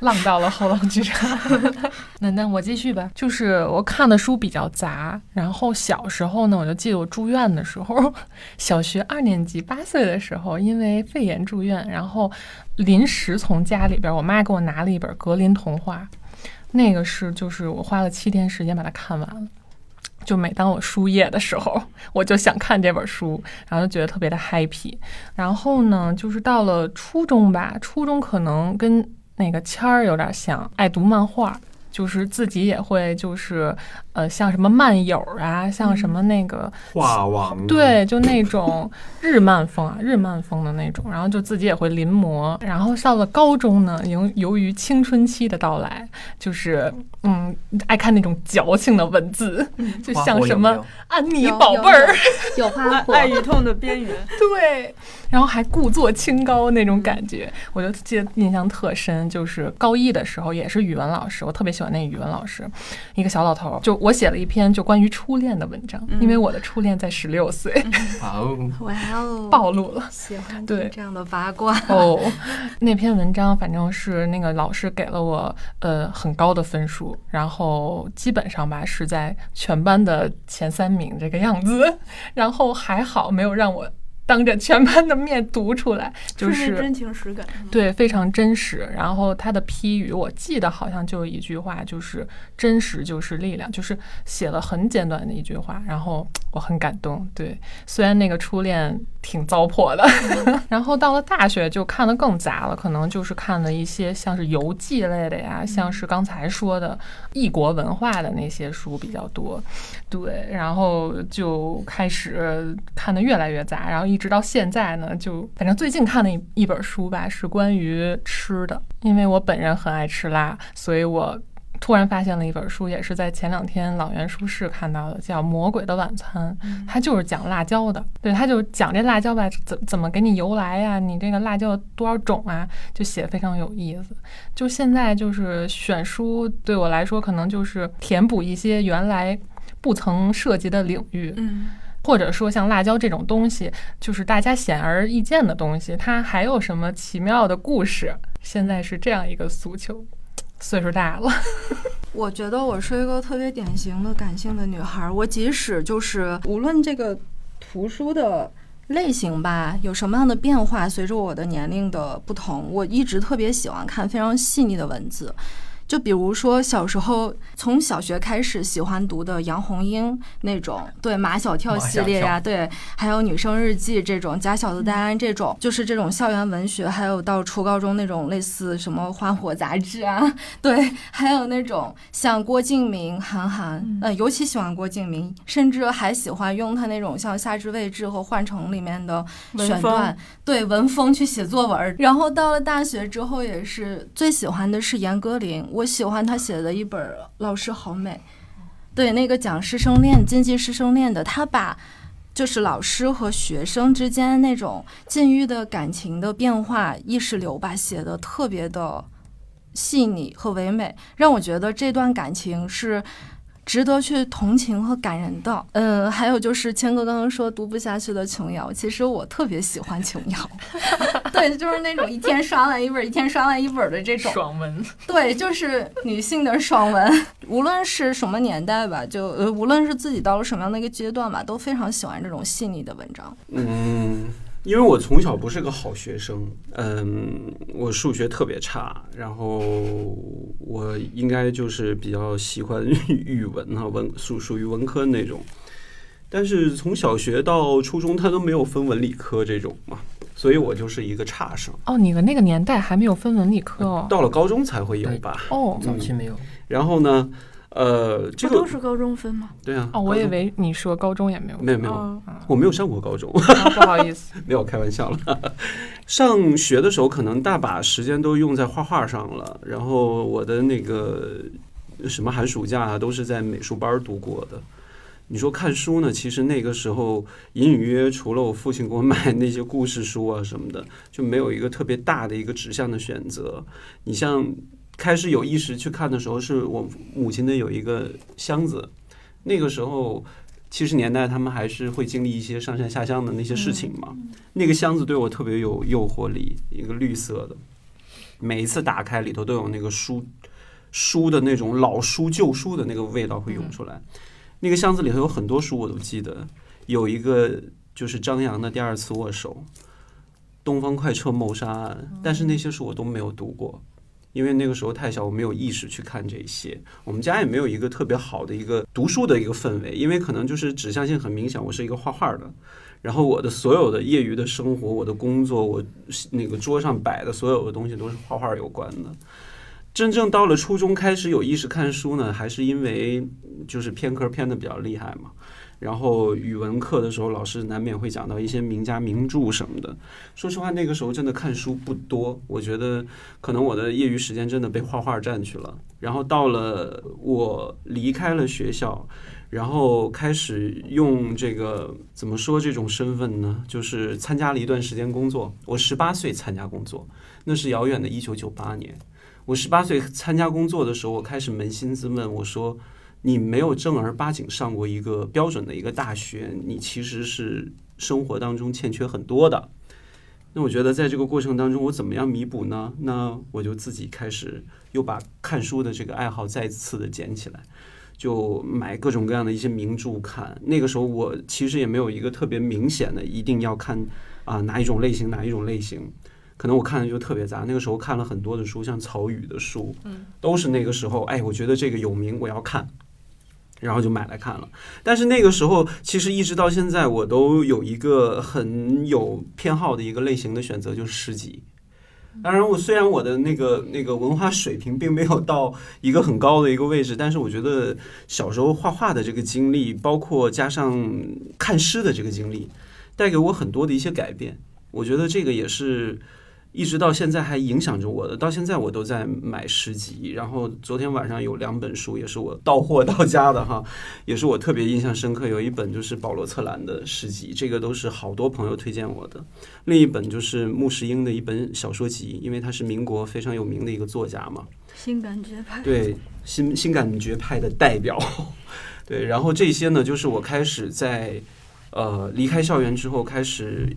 浪到了后浪剧场。那那我继续吧，就是我看的书比较杂，然后小时候呢，我就记得我住院的时候，小学二年级八岁的时候，因为肺炎住院，然后临时从家里边，我妈给我拿了一本格林童话，那个是就是我花了七天时间把它看完了。就每当我输液的时候，我就想看这本书，然后就觉得特别的 happy。然后呢，就是到了初中吧，初中可能跟那个谦儿有点像，爱读漫画。就是自己也会，就是呃，像什么漫友啊，像什么那个画王，对，就那种日漫风啊，日漫风的那种。然后就自己也会临摹。然后到了高中呢，由由于青春期的到来，就是嗯，爱看那种矫情的文字，就像什么安妮宝贝儿，有花 火，爱与痛的边缘，对。然后还故作清高那种感觉，我就记得印象特深。就是高一的时候，也是语文老师，我特别喜欢那语文老师，一个小老头。就我写了一篇就关于初恋的文章，因为我的初恋在十六岁。哇哦，哇哦，暴露了，喜欢对这样的八卦哦。那篇文章反正是那个老师给了我呃很高的分数，然后基本上吧是在全班的前三名这个样子，然后还好没有让我。当着全班的面读出来，就是真情实感，对，非常真实。然后他的批语，我记得好像就一句话，就是“真实就是力量”，就是写了很简短的一句话。然后我很感动。对，虽然那个初恋挺糟粕的，然后到了大学就看的更杂了，可能就是看的一些像是游记类的呀，像是刚才说的异国文化的那些书比较多。对，然后就开始看的越来越杂，然后。一直到现在呢，就反正最近看的一一本书吧，是关于吃的。因为我本人很爱吃辣，所以我突然发现了一本书，也是在前两天老袁书市看到的，叫《魔鬼的晚餐》。它就是讲辣椒的，对，它就讲这辣椒吧，怎怎么给你由来呀？你这个辣椒多少种啊？就写的非常有意思。就现在就是选书，对我来说可能就是填补一些原来不曾涉及的领域。嗯。或者说像辣椒这种东西，就是大家显而易见的东西，它还有什么奇妙的故事？现在是这样一个诉求。岁数大了，我觉得我是一个特别典型的感性的女孩。我即使就是无论这个图书的类型吧有什么样的变化，随着我的年龄的不同，我一直特别喜欢看非常细腻的文字。就比如说小时候从小学开始喜欢读的杨红樱那种，对马小跳系列呀，对，还有女生日记这种，假小子戴安这种，就是这种校园文学，还有到初高中那种类似什么花火杂志啊，对，还有那种像郭敬明、韩寒，嗯，尤其喜欢郭敬明，甚至还喜欢用他那种像《夏至未至》和《幻城》里面的选段，对文风去写作文。然后到了大学之后，也是最喜欢的是严歌苓，我。我喜欢他写的一本《老师好美》，对那个讲师生恋、经济师生恋的，他把就是老师和学生之间那种禁欲的感情的变化意识流吧，写的特别的细腻和唯美，让我觉得这段感情是。值得去同情和感人的，嗯，还有就是谦哥刚刚说读不下去的琼瑶，其实我特别喜欢琼瑶，对，就是那种一天刷完一本，一天刷完一本的这种。爽文，对，就是女性的爽文，无论是什么年代吧，就呃，无论是自己到了什么样的一个阶段吧，都非常喜欢这种细腻的文章，嗯。因为我从小不是个好学生，嗯，我数学特别差，然后我应该就是比较喜欢 语文啊，文属属于文科那种。但是从小学到初中，他都没有分文理科这种嘛，所以我就是一个差生。哦，你们那个年代还没有分文理科哦，到了高中才会有吧？哦，早期没有。然后呢？呃，这个都是高中分吗？对啊。哦，我以为你说高中也没有。没有没有，我没有上过高中。不好意思，没有开玩笑了。上学的时候，可能大把时间都用在画画上了。然后我的那个什么寒暑假啊，都是在美术班度过的。你说看书呢？其实那个时候隐隐约约，除了我父亲给我买那些故事书啊什么的，就没有一个特别大的一个指向的选择。你像。开始有意识去看的时候，是我母亲的有一个箱子。那个时候七十年代，他们还是会经历一些上山下乡的那些事情嘛。那个箱子对我特别有诱惑力，一个绿色的，每一次打开里头都有那个书书的那种老书旧书的那个味道会涌出来。那个箱子里头有很多书，我都记得，有一个就是张扬的《第二次握手》，《东方快车谋杀案》，但是那些书我都没有读过。因为那个时候太小，我没有意识去看这些。我们家也没有一个特别好的一个读书的一个氛围，因为可能就是指向性很明显，我是一个画画的。然后我的所有的业余的生活，我的工作，我那个桌上摆的所有的东西都是画画有关的。真正到了初中开始有意识看书呢，还是因为就是偏科偏的比较厉害嘛。然后语文课的时候，老师难免会讲到一些名家名著什么的。说实话，那个时候真的看书不多。我觉得可能我的业余时间真的被画画占去了。然后到了我离开了学校。然后开始用这个怎么说这种身份呢？就是参加了一段时间工作。我十八岁参加工作，那是遥远的一九九八年。我十八岁参加工作的时候，我开始扪心自问：我说，你没有正儿八经上过一个标准的一个大学，你其实是生活当中欠缺很多的。那我觉得在这个过程当中，我怎么样弥补呢？那我就自己开始又把看书的这个爱好再次的捡起来。就买各种各样的一些名著看。那个时候我其实也没有一个特别明显的一定要看啊哪一种类型哪一种类型，可能我看的就特别杂。那个时候看了很多的书，像曹禺的书，嗯都是那个时候哎，我觉得这个有名，我要看，然后就买来看了。但是那个时候其实一直到现在，我都有一个很有偏好的一个类型的选择，就是诗集。当然，我虽然我的那个那个文化水平并没有到一个很高的一个位置，但是我觉得小时候画画的这个经历，包括加上看诗的这个经历，带给我很多的一些改变。我觉得这个也是。一直到现在还影响着我的，到现在我都在买诗集。然后昨天晚上有两本书，也是我到货到家的哈，也是我特别印象深刻。有一本就是保罗策兰的诗集，这个都是好多朋友推荐我的。另一本就是穆世英的一本小说集，因为他是民国非常有名的一个作家嘛。新感觉派。对，新新感觉派的代表。对，然后这些呢，就是我开始在呃离开校园之后开始。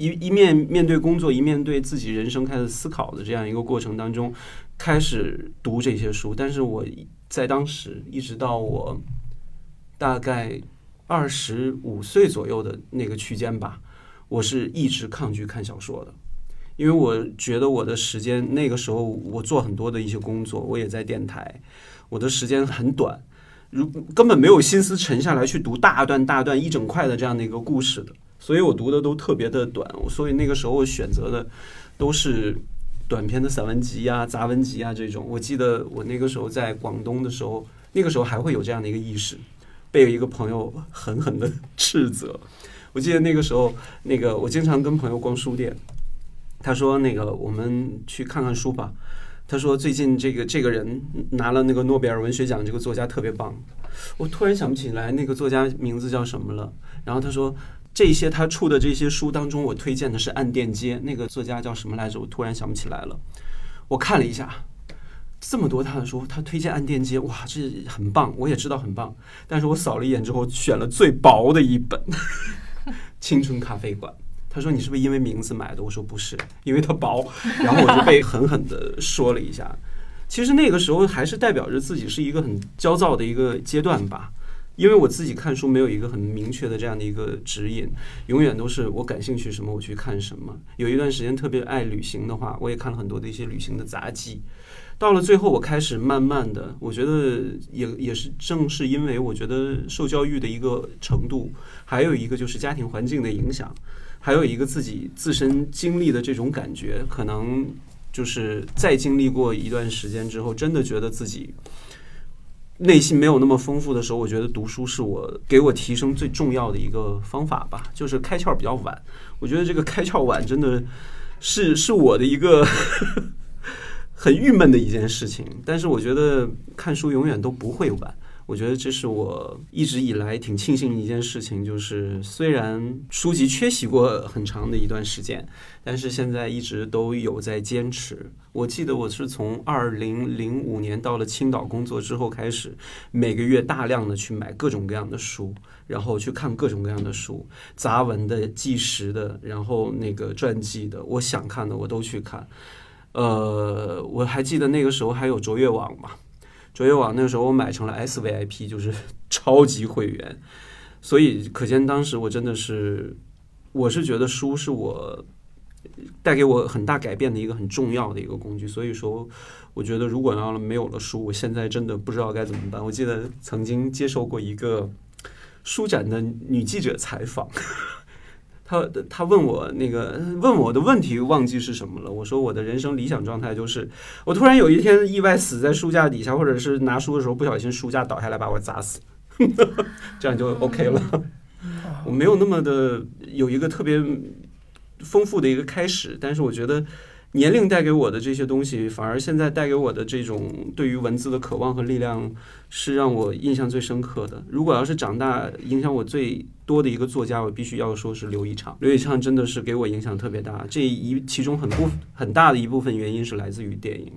一一面面对工作，一面对自己人生开始思考的这样一个过程当中，开始读这些书。但是我在当时，一直到我大概二十五岁左右的那个区间吧，我是一直抗拒看小说的，因为我觉得我的时间那个时候我做很多的一些工作，我也在电台，我的时间很短，如根本没有心思沉下来去读大段大段一整块的这样的一个故事的。所以我读的都特别的短，所以那个时候我选择的都是短篇的散文集啊、杂文集啊这种。我记得我那个时候在广东的时候，那个时候还会有这样的一个意识，被一个朋友狠狠的斥责。我记得那个时候，那个我经常跟朋友逛书店，他说：“那个我们去看看书吧。”他说：“最近这个这个人拿了那个诺贝尔文学奖，这个作家特别棒。”我突然想不起来那个作家名字叫什么了。然后他说。这些他出的这些书当中，我推荐的是《暗电街》，那个作家叫什么来着？我突然想不起来了。我看了一下，这么多他的书，他推荐《暗电街》，哇，这很棒，我也知道很棒。但是我扫了一眼之后，选了最薄的一本《青春咖啡馆》。他说：“你是不是因为名字买的？”我说：“不是，因为它薄。”然后我就被狠狠的说了一下。其实那个时候还是代表着自己是一个很焦躁的一个阶段吧。因为我自己看书没有一个很明确的这样的一个指引，永远都是我感兴趣什么我去看什么。有一段时间特别爱旅行的话，我也看了很多的一些旅行的杂记。到了最后，我开始慢慢的，我觉得也也是正是因为我觉得受教育的一个程度，还有一个就是家庭环境的影响，还有一个自己自身经历的这种感觉，可能就是再经历过一段时间之后，真的觉得自己。内心没有那么丰富的时候，我觉得读书是我给我提升最重要的一个方法吧。就是开窍比较晚，我觉得这个开窍晚真的是 是我的一个 很郁闷的一件事情。但是我觉得看书永远都不会晚。我觉得这是我一直以来挺庆幸的一件事情，就是虽然书籍缺席过很长的一段时间，但是现在一直都有在坚持。我记得我是从二零零五年到了青岛工作之后开始，每个月大量的去买各种各样的书，然后去看各种各样的书，杂文的、纪实的，然后那个传记的，我想看的我都去看。呃，我还记得那个时候还有卓越网嘛。卓越网那个时候我买成了 S V I P，就是 超级会员，所以可见当时我真的是，我是觉得书是我带给我很大改变的一个很重要的一个工具。所以说，我觉得如果要没有了书，我现在真的不知道该怎么办。我记得曾经接受过一个书展的女记者采访。他他问我那个问我的问题忘记是什么了。我说我的人生理想状态就是，我突然有一天意外死在书架底下，或者是拿书的时候不小心书架倒下来把我砸死，这样就 OK 了。我没有那么的有一个特别丰富的一个开始，但是我觉得。年龄带给我的这些东西，反而现在带给我的这种对于文字的渴望和力量，是让我印象最深刻的。如果要是长大影响我最多的一个作家，我必须要说是刘以畅。刘以畅真的是给我影响特别大，这一其中很部很大的一部分原因是来自于电影。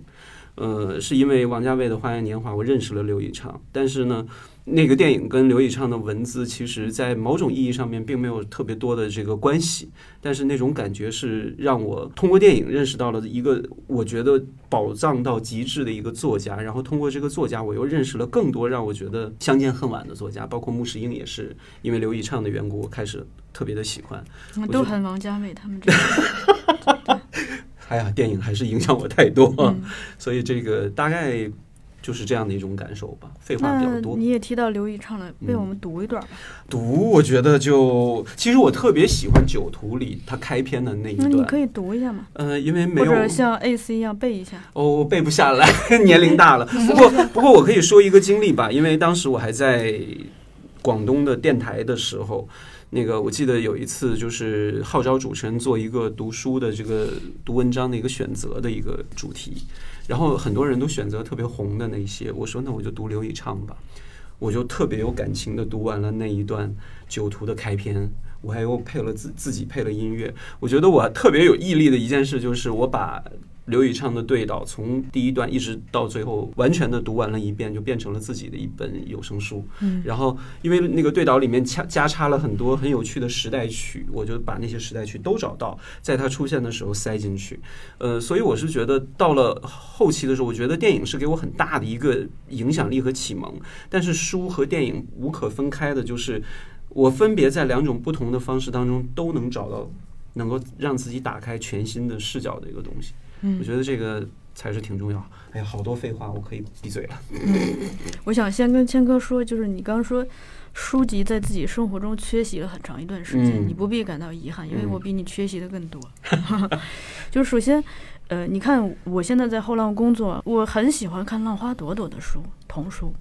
呃，是因为王家卫的《花样年华》，我认识了刘以畅。但是呢，那个电影跟刘以畅的文字，其实在某种意义上面并没有特别多的这个关系。但是那种感觉是让我通过电影认识到了一个我觉得宝藏到极致的一个作家。然后通过这个作家，我又认识了更多让我觉得相见恨晚的作家，包括穆世英也是因为刘以畅的缘故，我开始特别的喜欢。都很王家卫他们这个。哎呀，电影还是影响我太多，所以这个大概就是这样的一种感受吧。废话比较多。你也提到刘以畅了，为我们读一段吧。读，我觉得就其实我特别喜欢《酒徒》里他开篇的那一段。那你可以读一下吗？呃，因为没有或者像 A C 一样背一下。哦，背不下来，年龄大了。不过不过我可以说一个经历吧，因为当时我还在广东的电台的时候。那个我记得有一次，就是号召主持人做一个读书的这个读文章的一个选择的一个主题，然后很多人都选择特别红的那些，我说那我就读刘以畅吧，我就特别有感情的读完了那一段《酒徒》的开篇，我还又配了自自己配了音乐，我觉得我特别有毅力的一件事就是我把。刘宇畅的对导，从第一段一直到最后，完全的读完了一遍，就变成了自己的一本有声书。嗯，然后因为那个对导里面加加插了很多很有趣的时代曲，我就把那些时代曲都找到，在它出现的时候塞进去。呃，所以我是觉得到了后期的时候，我觉得电影是给我很大的一个影响力和启蒙，但是书和电影无可分开的，就是我分别在两种不同的方式当中都能找到能够让自己打开全新的视角的一个东西。我觉得这个才是挺重要。哎呀，好多废话，我可以闭嘴了。我想先跟谦哥说，就是你刚说书籍在自己生活中缺席了很长一段时间，你不必感到遗憾，因为我比你缺席的更多。就是首先，呃，你看我现在在后浪工作，我很喜欢看浪花朵朵的书，童书，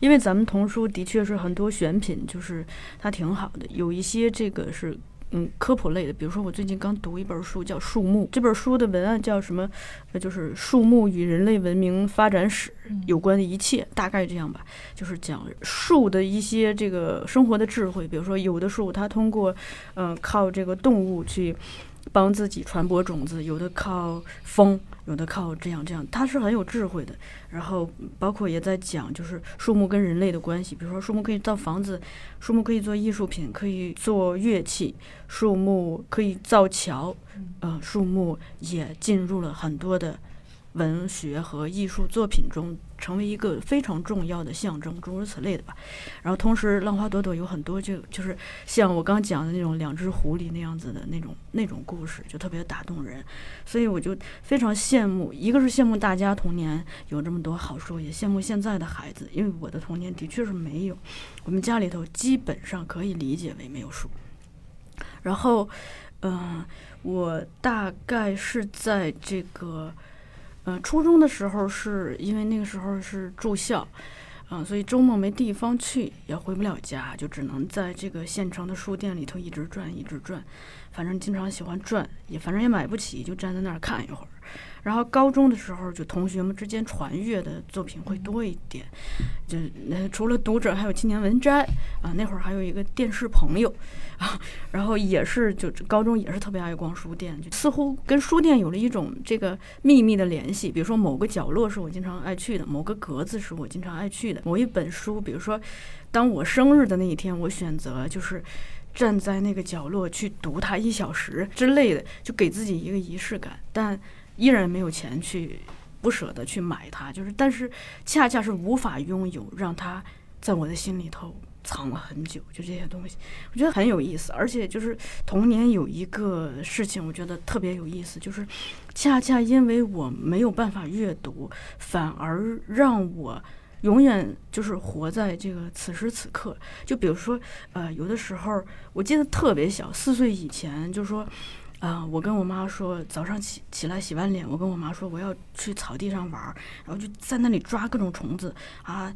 因为咱们童书的确是很多选品，就是它挺好的，有一些这个是。嗯，科普类的，比如说我最近刚读一本书，叫《树木》。这本书的文案叫什么？呃，就是树木与人类文明发展史有关的一切，大概这样吧。就是讲树的一些这个生活的智慧。比如说，有的树它通过，嗯，靠这个动物去帮自己传播种子；有的靠风。有的靠这样这样，它是很有智慧的。然后包括也在讲，就是树木跟人类的关系。比如说，树木可以造房子，树木可以做艺术品，可以做乐器，树木可以造桥，呃，树木也进入了很多的。文学和艺术作品中成为一个非常重要的象征，诸如此类的吧。然后同时，浪花朵朵有很多就就是像我刚讲的那种两只狐狸那样子的那种那种故事，就特别打动人。所以我就非常羡慕，一个是羡慕大家童年有这么多好书，也羡慕现在的孩子，因为我的童年的确是没有。我们家里头基本上可以理解为没有书。然后，嗯，我大概是在这个。嗯，初中的时候是因为那个时候是住校，嗯，所以周末没地方去，也回不了家，就只能在这个县城的书店里头一直转，一直转。反正经常喜欢转，也反正也买不起，就站在那儿看一会儿。然后高中的时候，就同学们之间传阅的作品会多一点，就那除了读者，还有青年文摘啊。那会儿还有一个电视朋友，然后也是就高中也是特别爱逛书店，就似乎跟书店有了一种这个秘密的联系。比如说某个角落是我经常爱去的，某个格子是我经常爱去的，某一本书，比如说当我生日的那一天，我选择就是站在那个角落去读它一小时之类的，就给自己一个仪式感，但。依然没有钱去，不舍得去买它，就是，但是恰恰是无法拥有让它在我的心里头藏了很久，就这些东西，我觉得很有意思。而且就是童年有一个事情，我觉得特别有意思，就是恰恰因为我没有办法阅读，反而让我永远就是活在这个此时此刻。就比如说，呃，有的时候我记得特别小，四岁以前，就是说。啊，我跟我妈说，早上起起来洗完脸，我跟我妈说我要去草地上玩儿，然后就在那里抓各种虫子啊，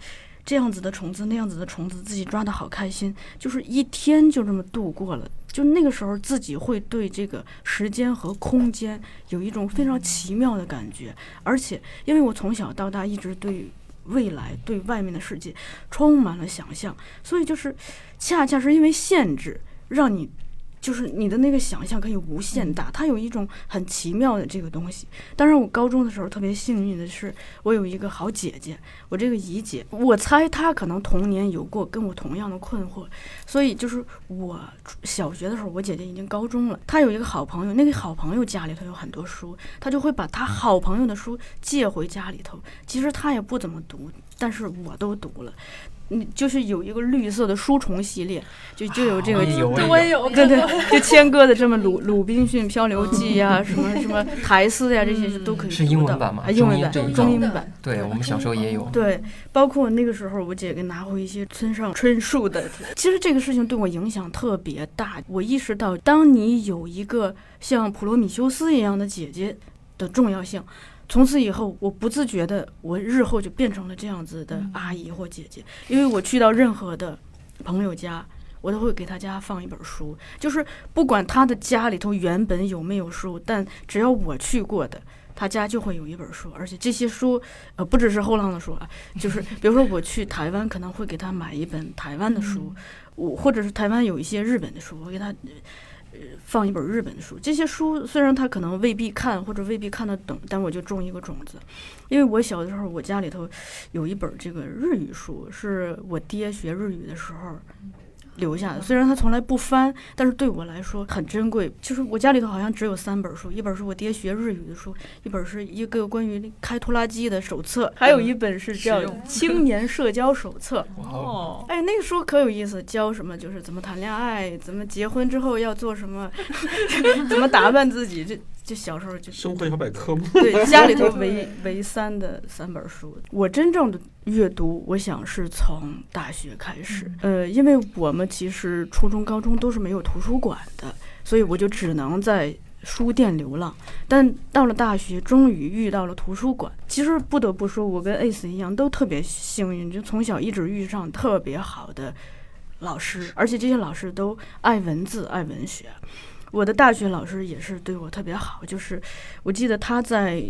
这样子的虫子，那样子的虫子，自己抓的好开心，就是一天就这么度过了。就那个时候，自己会对这个时间和空间有一种非常奇妙的感觉，而且因为我从小到大一直对未来、对外面的世界充满了想象，所以就是恰恰是因为限制，让你。就是你的那个想象可以无限大，它有一种很奇妙的这个东西。当然，我高中的时候特别幸运的是，我有一个好姐姐，我这个姨姐，我猜她可能童年有过跟我同样的困惑，所以就是我小学的时候，我姐姐已经高中了，她有一个好朋友，那个好朋友家里头有很多书，她就会把她好朋友的书借回家里头。其实她也不怎么读，但是我都读了。嗯，就是有一个绿色的书虫系列，就就有这个，我也有，对对，就谦哥的这么《鲁鲁滨逊漂流记》呀，什么什么台斯呀，这些都可以。是英文版吗？英文版，中英版。对我们小时候也有。对，包括那个时候，我姐给拿回一些村上春树的。其实这个事情对我影响特别大。我意识到，当你有一个像普罗米修斯一样的姐姐的重要性。从此以后，我不自觉的，我日后就变成了这样子的阿姨或姐姐，因为我去到任何的朋友家，我都会给他家放一本书，就是不管他的家里头原本有没有书，但只要我去过的，他家就会有一本书，而且这些书，呃，不只是后浪的书啊，就是比如说我去台湾，可能会给他买一本台湾的书，我或者是台湾有一些日本的书，我给他呃。放一本日本的书，这些书虽然他可能未必看或者未必看得懂，但我就种一个种子，因为我小的时候，我家里头有一本这个日语书，是我爹学日语的时候。留下的，虽然他从来不翻，但是对我来说很珍贵。就是我家里头好像只有三本书，一本是我爹学日语的书，一本是一个关于开拖拉机的手册，还有一本是叫《青年社交手册 》。哦，哎，那个书可有意思，教什么就是怎么谈恋爱，怎么结婚之后要做什么，怎么打扮自己。这就小时候就生活小百科吗？对，家里头唯唯三的三本书。我真正的阅读，我想是从大学开始。呃，因为我们其实初中、高中都是没有图书馆的，所以我就只能在书店流浪。但到了大学，终于遇到了图书馆。其实不得不说，我跟 Ace 一样，都特别幸运，就从小一直遇上特别好的老师，而且这些老师都爱文字、爱文学。我的大学老师也是对我特别好，就是我记得他在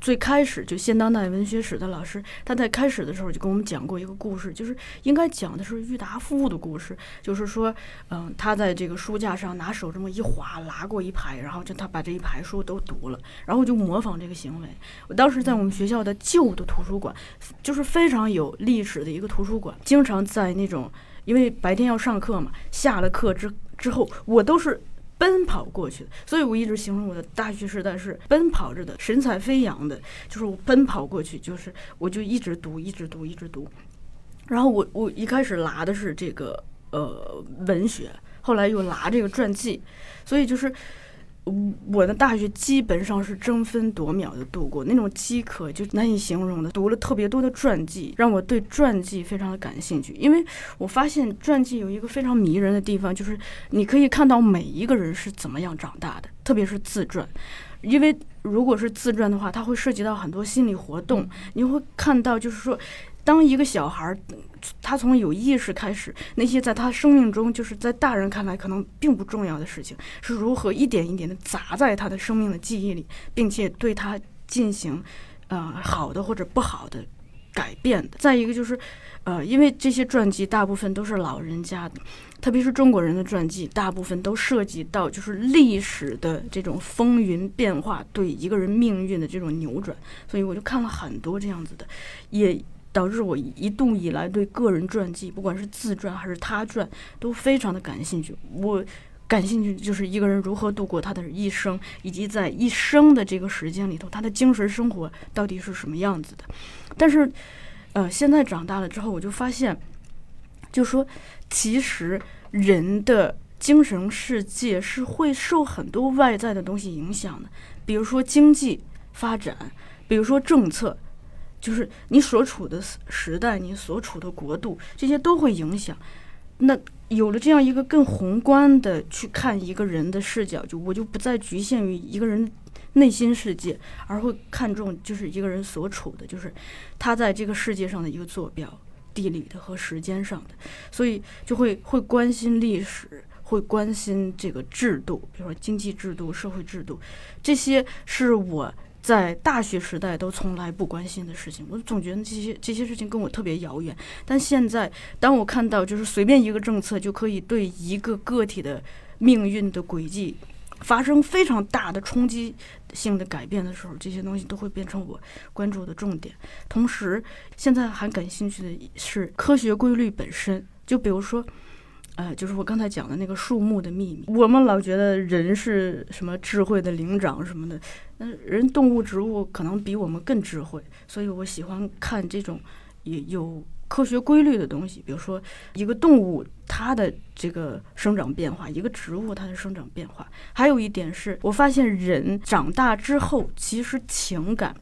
最开始就现当代文学史的老师，他在开始的时候就跟我们讲过一个故事，就是应该讲的是郁达夫的故事，就是说，嗯，他在这个书架上拿手这么一划，拉过一排，然后就他把这一排书都读了，然后就模仿这个行为。我当时在我们学校的旧的图书馆，就是非常有历史的一个图书馆，经常在那种因为白天要上课嘛，下了课之之后，我都是。奔跑过去的，所以我一直形容我的大学时代是奔跑着的，神采飞扬的。就是我奔跑过去，就是我就一直读，一直读，一直读。然后我我一开始拿的是这个呃文学，后来又拿这个传记，所以就是。我的大学基本上是争分夺秒的度过，那种饥渴就难以形容的。读了特别多的传记，让我对传记非常的感兴趣。因为我发现传记有一个非常迷人的地方，就是你可以看到每一个人是怎么样长大的，特别是自传。因为如果是自传的话，它会涉及到很多心理活动，你会看到就是说。当一个小孩，他从有意识开始，那些在他生命中，就是在大人看来可能并不重要的事情，是如何一点一点的砸在他的生命的记忆里，并且对他进行，呃，好的或者不好的改变的。再一个就是，呃，因为这些传记大部分都是老人家的，特别是中国人的传记，大部分都涉及到就是历史的这种风云变化，对一个人命运的这种扭转，所以我就看了很多这样子的，也。导致我一度以来对个人传记，不管是自传还是他传，都非常的感兴趣。我感兴趣就是一个人如何度过他的一生，以及在一生的这个时间里头，他的精神生活到底是什么样子的。但是，呃，现在长大了之后，我就发现，就说其实人的精神世界是会受很多外在的东西影响的，比如说经济发展，比如说政策，就是你所处的时时代，你所处的国度，这些都会影响。那有了这样一个更宏观的去看一个人的视角，就我就不再局限于一个人内心世界，而会看重就是一个人所处的，就是他在这个世界上的一个坐标，地理的和时间上的，所以就会会关心历史，会关心这个制度，比如说经济制度、社会制度，这些是我。在大学时代都从来不关心的事情，我总觉得这些这些事情跟我特别遥远。但现在，当我看到就是随便一个政策就可以对一个个体的命运的轨迹发生非常大的冲击性的改变的时候，这些东西都会变成我关注的重点。同时，现在还感兴趣的是科学规律本身，就比如说。呃，就是我刚才讲的那个树木的秘密。我们老觉得人是什么智慧的灵长什么的，那人、动物、植物可能比我们更智慧，所以我喜欢看这种也有科学规律的东西。比如说，一个动物它的这个生长变化，一个植物它的生长变化。还有一点是我发现人长大之后，其实情感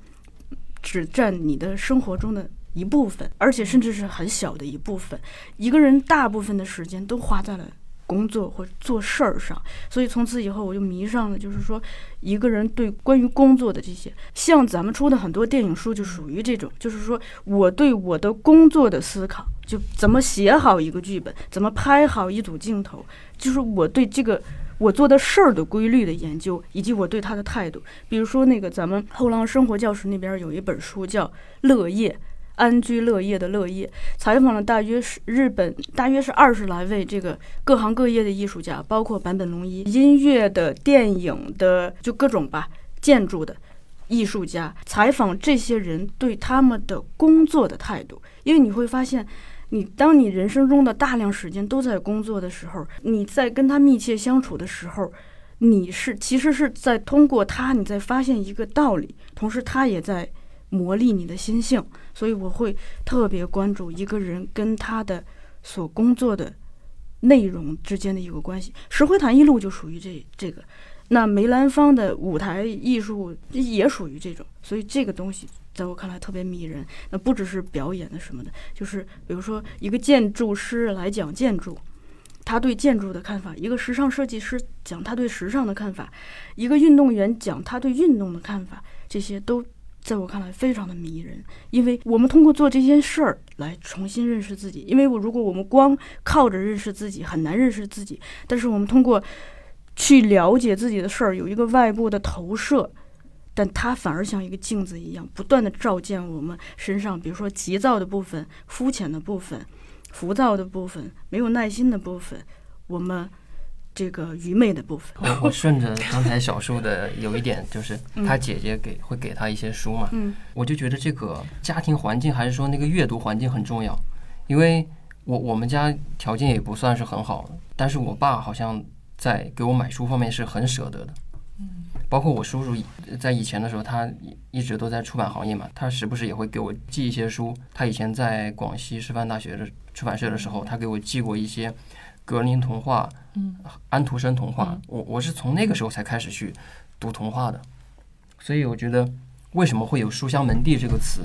只占你的生活中的。一部分，而且甚至是很小的一部分。一个人大部分的时间都花在了工作或做事儿上，所以从此以后我就迷上了，就是说一个人对关于工作的这些，像咱们出的很多电影书就属于这种，就是说我对我的工作的思考，就怎么写好一个剧本，怎么拍好一组镜头，就是我对这个我做的事儿的规律的研究，以及我对他的态度。比如说那个咱们后浪生活教室那边有一本书叫《乐业》。安居乐业的乐业，采访了大约是日本，大约是二十来位这个各行各业的艺术家，包括坂本龙一，音乐的、电影的，就各种吧，建筑的艺术家，采访这些人对他们的工作的态度。因为你会发现，你当你人生中的大量时间都在工作的时候，你在跟他密切相处的时候，你是其实是在通过他，你在发现一个道理，同时他也在。磨砺你的心性，所以我会特别关注一个人跟他的所工作的内容之间的一个关系。石灰潭一路就属于这这个，那梅兰芳的舞台艺术也属于这种，所以这个东西在我看来特别迷人。那不只是表演的什么的，就是比如说一个建筑师来讲建筑，他对建筑的看法；一个时尚设计师讲他对时尚的看法；一个运动员讲他对运动的看法，这些都。在我看来，非常的迷人，因为我们通过做这件事儿来重新认识自己。因为我如果我们光靠着认识自己，很难认识自己。但是我们通过去了解自己的事儿，有一个外部的投射，但它反而像一个镜子一样，不断的照见我们身上，比如说急躁的部分、肤浅的部分、浮躁的部分、没有耐心的部分，我们。这个愚昧的部分。我 我顺着刚才小树的有一点，就是他姐姐给会给他一些书嘛，我就觉得这个家庭环境还是说那个阅读环境很重要，因为我我们家条件也不算是很好，但是我爸好像在给我买书方面是很舍得的。包括我叔叔在以前的时候，他一直都在出版行业嘛，他时不时也会给我寄一些书。他以前在广西师范大学的出版社的时候，他给我寄过一些。格林童话，嗯，安徒生童话，我我是从那个时候才开始去读童话的，所以我觉得为什么会有书香门第这个词，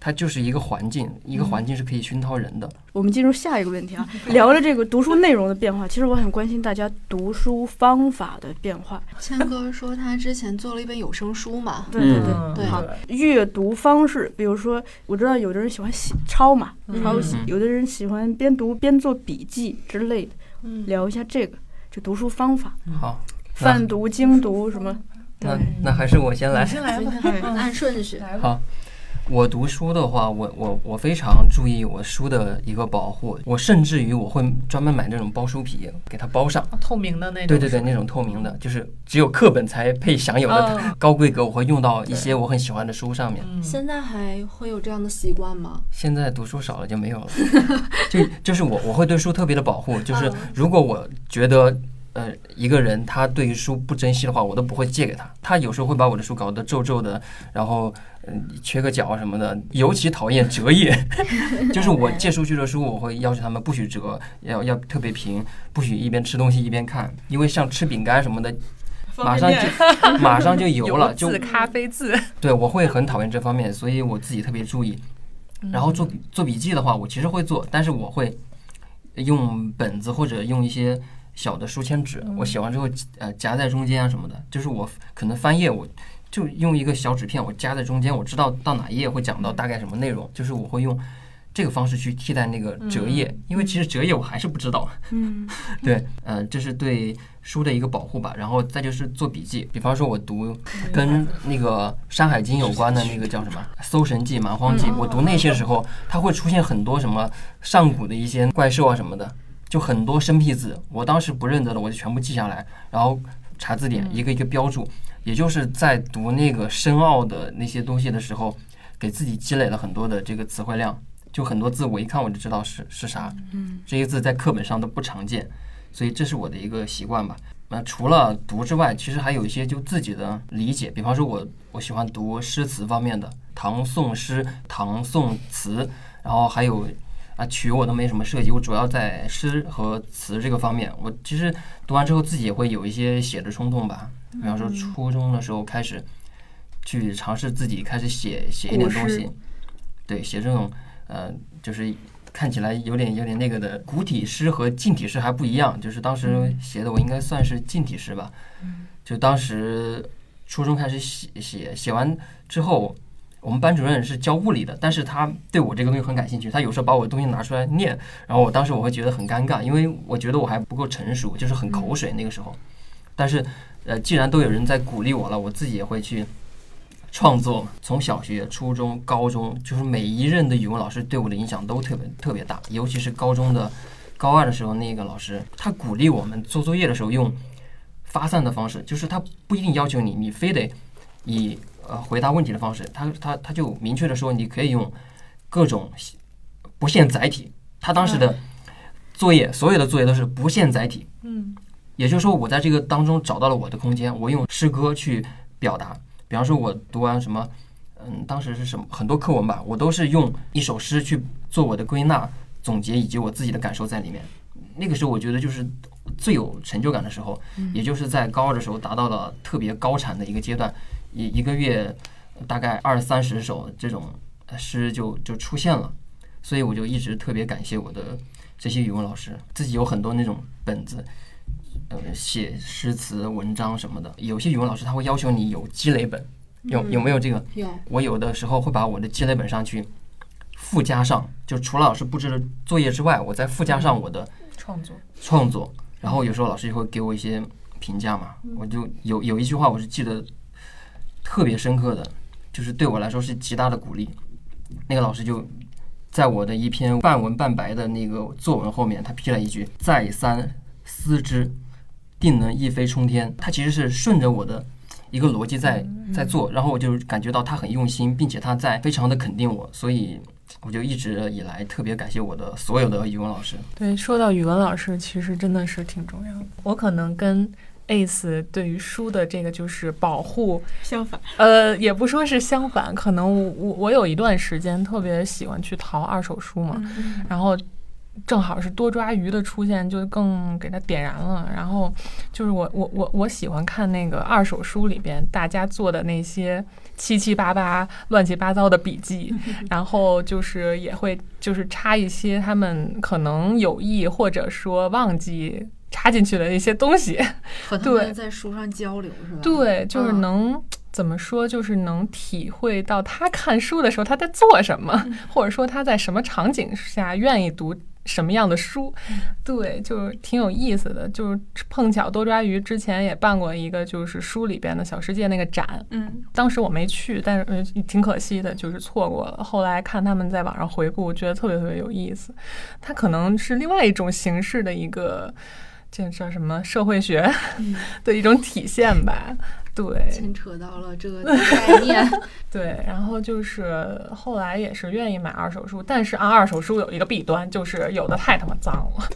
它就是一个环境，一个环境是可以熏陶人的。我们进入下一个问题啊，聊了这个读书内容的变化，其实我很关心大家读书方法的变化。谦哥说他之前做了一本有声书嘛，对对对对，好，阅读方式，比如说我知道有的人喜欢写抄嘛，抄写，有的人喜欢边读边做笔记之类的，聊一下这个，就读书方法。好，泛读、精读什么？那那还是我先来，先来吧，按顺序来。好。我读书的话，我我我非常注意我书的一个保护，我甚至于我会专门买那种包书皮，给它包上，透明的那种。对对对，那种透明的，就是只有课本才配享有的高规格，我会用到一些我很喜欢的书上面。现在还会有这样的习惯吗？现在读书少了就没有了，就就是我我会对书特别的保护，就是如果我觉得呃，一个人他对于书不珍惜的话，我都不会借给他。他有时候会把我的书搞得皱皱的，然后嗯缺个角啊什么的。尤其讨厌折页，就是我借出去的书，我会要求他们不许折，要要特别平，不许一边吃东西一边看，因为像吃饼干什么的，马上就 马上就油了，就咖啡渍。对，我会很讨厌这方面，所以我自己特别注意。然后做做笔记的话，我其实会做，但是我会用本子或者用一些。小的书签纸，我写完之后，呃，夹在中间啊什么的，就是我可能翻页，我就用一个小纸片，我夹在中间，我知道到哪一页会讲到大概什么内容，就是我会用这个方式去替代那个折页，因为其实折页我还是不知道。嗯，对，呃，这是对书的一个保护吧。然后再就是做笔记，比方说我读跟那个《山海经》有关的那个叫什么 《搜神记》《蛮荒记》，我读那些时候，它会出现很多什么上古的一些怪兽啊什么的。就很多生僻字，我当时不认得的，我就全部记下来，然后查字典，一个一个标注。也就是在读那个深奥的那些东西的时候，给自己积累了很多的这个词汇量。就很多字，我一看我就知道是是啥。嗯，这些字在课本上都不常见，所以这是我的一个习惯吧。那除了读之外，其实还有一些就自己的理解。比方说，我我喜欢读诗词方面的，唐宋诗、唐宋词，然后还有。啊，曲我都没什么涉及，我主要在诗和词这个方面。我其实读完之后自己也会有一些写的冲动吧。比方说初中的时候开始去尝试自己开始写写一点东西，对，写这种呃，就是看起来有点有点那个的古体诗和近体诗还不一样。就是当时写的我应该算是近体诗吧。就当时初中开始写写写完之后。我们班主任是教物理的，但是他对我这个东西很感兴趣，他有时候把我的东西拿出来念，然后我当时我会觉得很尴尬，因为我觉得我还不够成熟，就是很口水那个时候。但是，呃，既然都有人在鼓励我了，我自己也会去创作。从小学、初中、高中，就是每一任的语文老师对我的影响都特别特别大，尤其是高中的高二的时候，那个老师他鼓励我们做作业的时候用发散的方式，就是他不一定要求你，你非得以。呃，回答问题的方式，他他他就明确的说，你可以用各种不限载体。他当时的作业，所有的作业都是不限载体。嗯，也就是说，我在这个当中找到了我的空间，我用诗歌去表达。比方说，我读完什么，嗯，当时是什么很多课文吧，我都是用一首诗去做我的归纳、总结以及我自己的感受在里面。那个时候，我觉得就是最有成就感的时候，也就是在高二的时候达到了特别高产的一个阶段。一一个月大概二三十首这种诗就就出现了，所以我就一直特别感谢我的这些语文老师，自己有很多那种本子，呃，写诗词文章什么的。有些语文老师他会要求你有积累本，有有没有这个？有。我有的时候会把我的积累本上去附加上，就除了老师布置的作业之外，我再附加上我的创作创作。然后有时候老师就会给我一些评价嘛，我就有有一句话我是记得。特别深刻的，就是对我来说是极大的鼓励。那个老师就在我的一篇半文半白的那个作文后面，他批了一句“再三思之，定能一飞冲天”。他其实是顺着我的一个逻辑在在做，然后我就感觉到他很用心，并且他在非常的肯定我，所以我就一直以来特别感谢我的所有的语文老师。对，说到语文老师，其实真的是挺重要的。我可能跟。Ace 对于书的这个就是保护，相反，呃，也不说是相反，可能我我有一段时间特别喜欢去淘二手书嘛，然后正好是多抓鱼的出现，就更给它点燃了。然后就是我我我我喜欢看那个二手书里边大家做的那些七七八八、乱七八糟的笔记，然后就是也会就是插一些他们可能有意或者说忘记。插进去的一些东西，和他们在书上交流是吧？对，就是能怎么说，就是能体会到他看书的时候他在做什么，或者说他在什么场景下愿意读什么样的书。对，就是挺有意思的。就是碰巧多抓鱼之前也办过一个，就是书里边的小世界那个展。嗯，当时我没去，但是挺可惜的，就是错过了。后来看他们在网上回顾，觉得特别特别有意思。它可能是另外一种形式的一个。这叫什么社会学的一种体现吧？对，牵扯到了这个概念。对，然后就是后来也是愿意买二手书，但是啊，二手书有一个弊端，就是有的太他妈脏了。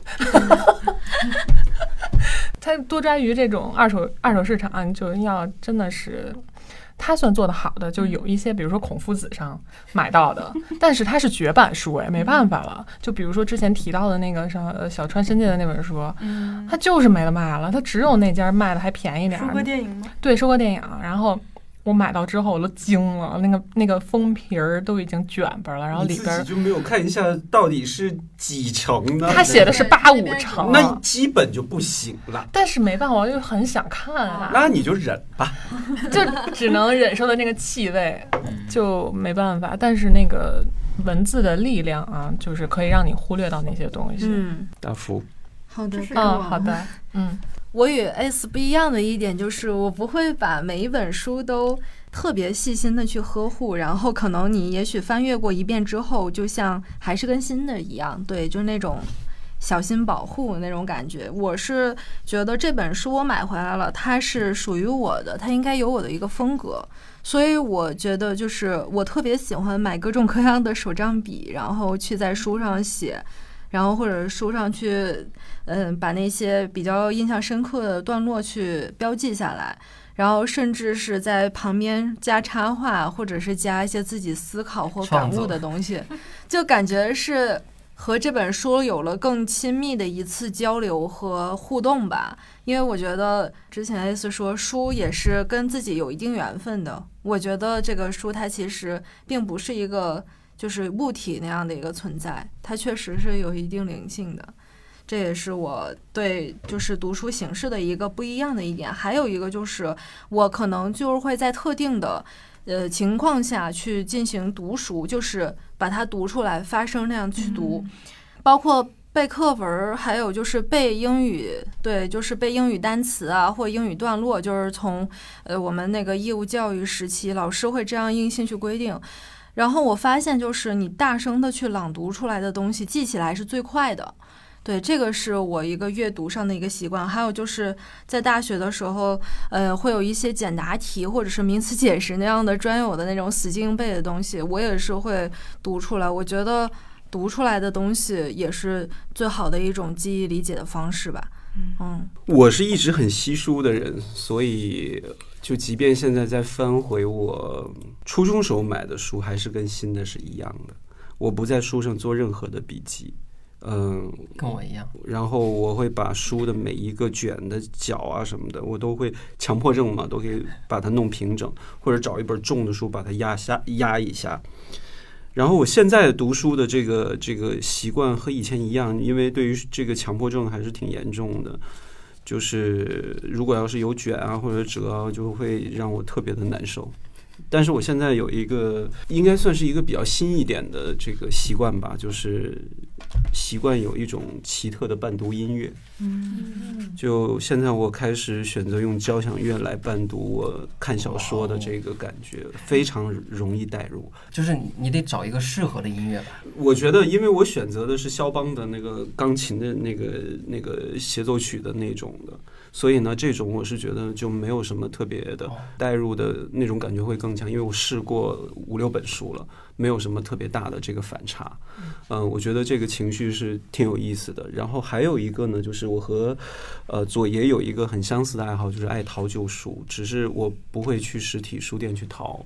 它多抓鱼这种二手二手市场，就要真的是。它算做的好的，就有一些，比如说孔夫子上买到的，但是它是绝版书哎，没办法了。就比如说之前提到的那个什么小川伸介的那本书，它就是没得卖了，它只有那家卖的还便宜点。收割电影吗？对，收割电影，然后。我买到之后我都惊了，那个那个封皮儿都已经卷巴了，然后里边就没有看一下到底是几成呢？他写的是八五成，那基本就不行了。但是没办法，我就很想看啊。那你就忍吧，就只能忍受的那个气味，就没办法。但是那个文字的力量啊，就是可以让你忽略到那些东西。嗯，大福，好的，嗯，好的，嗯。我与 S 不一样的一点就是，我不会把每一本书都特别细心的去呵护，然后可能你也许翻阅过一遍之后，就像还是跟新的一样，对，就是那种小心保护那种感觉。我是觉得这本书我买回来了，它是属于我的，它应该有我的一个风格，所以我觉得就是我特别喜欢买各种各样的手账笔，然后去在书上写。然后或者书上去，嗯，把那些比较印象深刻的段落去标记下来，然后甚至是在旁边加插画，或者是加一些自己思考或感悟的东西，就感觉是和这本书有了更亲密的一次交流和互动吧。因为我觉得之前 S 说书也是跟自己有一定缘分的，我觉得这个书它其实并不是一个。就是物体那样的一个存在，它确实是有一定灵性的，这也是我对就是读书形式的一个不一样的一点。还有一个就是，我可能就是会在特定的呃情况下去进行读书，就是把它读出来，发声那样去读，包括背课文，还有就是背英语，对，就是背英语单词啊，或英语段落，就是从呃我们那个义务教育时期，老师会这样硬性去规定。然后我发现，就是你大声的去朗读出来的东西，记起来是最快的。对，这个是我一个阅读上的一个习惯。还有就是在大学的时候，呃，会有一些简答题或者是名词解释那样的专有的那种死记硬背的东西，我也是会读出来。我觉得读出来的东西也是最好的一种记忆理解的方式吧。嗯，我是一直很稀疏的人，所以。就即便现在再翻回我初中时候买的书，还是跟新的是一样的。我不在书上做任何的笔记，嗯，跟我一样。然后我会把书的每一个卷的角啊什么的，我都会强迫症嘛，都可以把它弄平整，或者找一本重的书把它压下压一下。然后我现在读书的这个这个习惯和以前一样，因为对于这个强迫症还是挺严重的。就是如果要是有卷啊或者折啊，就会让我特别的难受。但是我现在有一个应该算是一个比较新一点的这个习惯吧，就是习惯有一种奇特的伴读音乐。嗯，就现在我开始选择用交响乐来伴读我看小说的这个感觉，非常容易带入。就是你得找一个适合的音乐吧。我觉得，因为我选择的是肖邦的那个钢琴的那个那个协奏曲的那种的。所以呢，这种我是觉得就没有什么特别的代入的那种感觉会更强，因为我试过五六本书了，没有什么特别大的这个反差。嗯，我觉得这个情绪是挺有意思的。然后还有一个呢，就是我和呃左爷有一个很相似的爱好，就是爱淘旧书，只是我不会去实体书店去淘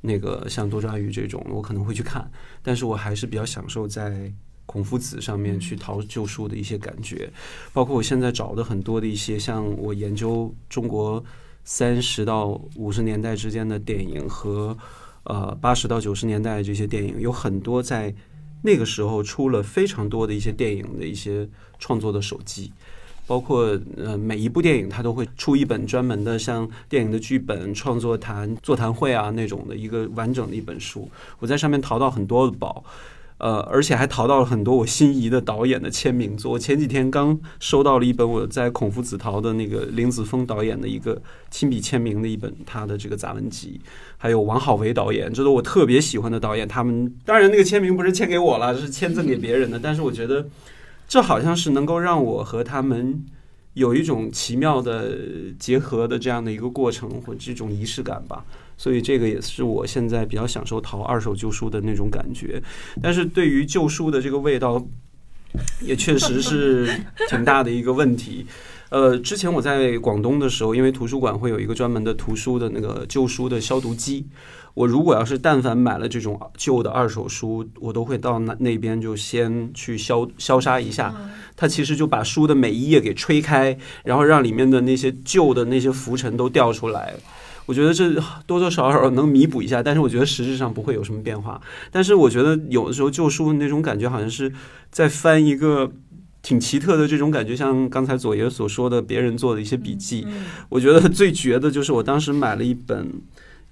那个像多抓鱼这种，我可能会去看，但是我还是比较享受在。孔夫子上面去淘旧书的一些感觉，包括我现在找的很多的一些，像我研究中国三十到五十年代之间的电影和呃八十到九十年代这些电影，有很多在那个时候出了非常多的一些电影的一些创作的手机，包括呃每一部电影它都会出一本专门的像电影的剧本创作谈座谈会啊那种的一个完整的一本书，我在上面淘到很多的宝。呃，而且还淘到了很多我心仪的导演的签名作。我前几天刚收到了一本我在孔夫子淘的那个林子峰导演的一个亲笔签名的一本他的这个杂文集，还有王好为导演，这都我特别喜欢的导演。他们当然那个签名不是签给我了，是签赠给别人的。但是我觉得这好像是能够让我和他们有一种奇妙的结合的这样的一个过程或这种仪式感吧。所以这个也是我现在比较享受淘二手旧书的那种感觉，但是对于旧书的这个味道，也确实是挺大的一个问题。呃，之前我在广东的时候，因为图书馆会有一个专门的图书的那个旧书的消毒机，我如果要是但凡买了这种旧的二手书，我都会到那那边就先去消消杀一下。它其实就把书的每一页给吹开，然后让里面的那些旧的那些浮尘都掉出来。我觉得这多多少少能弥补一下，但是我觉得实质上不会有什么变化。但是我觉得有的时候旧书那种感觉，好像是在翻一个挺奇特的这种感觉，像刚才左爷所说的别人做的一些笔记。我觉得 最绝的就是我当时买了一本。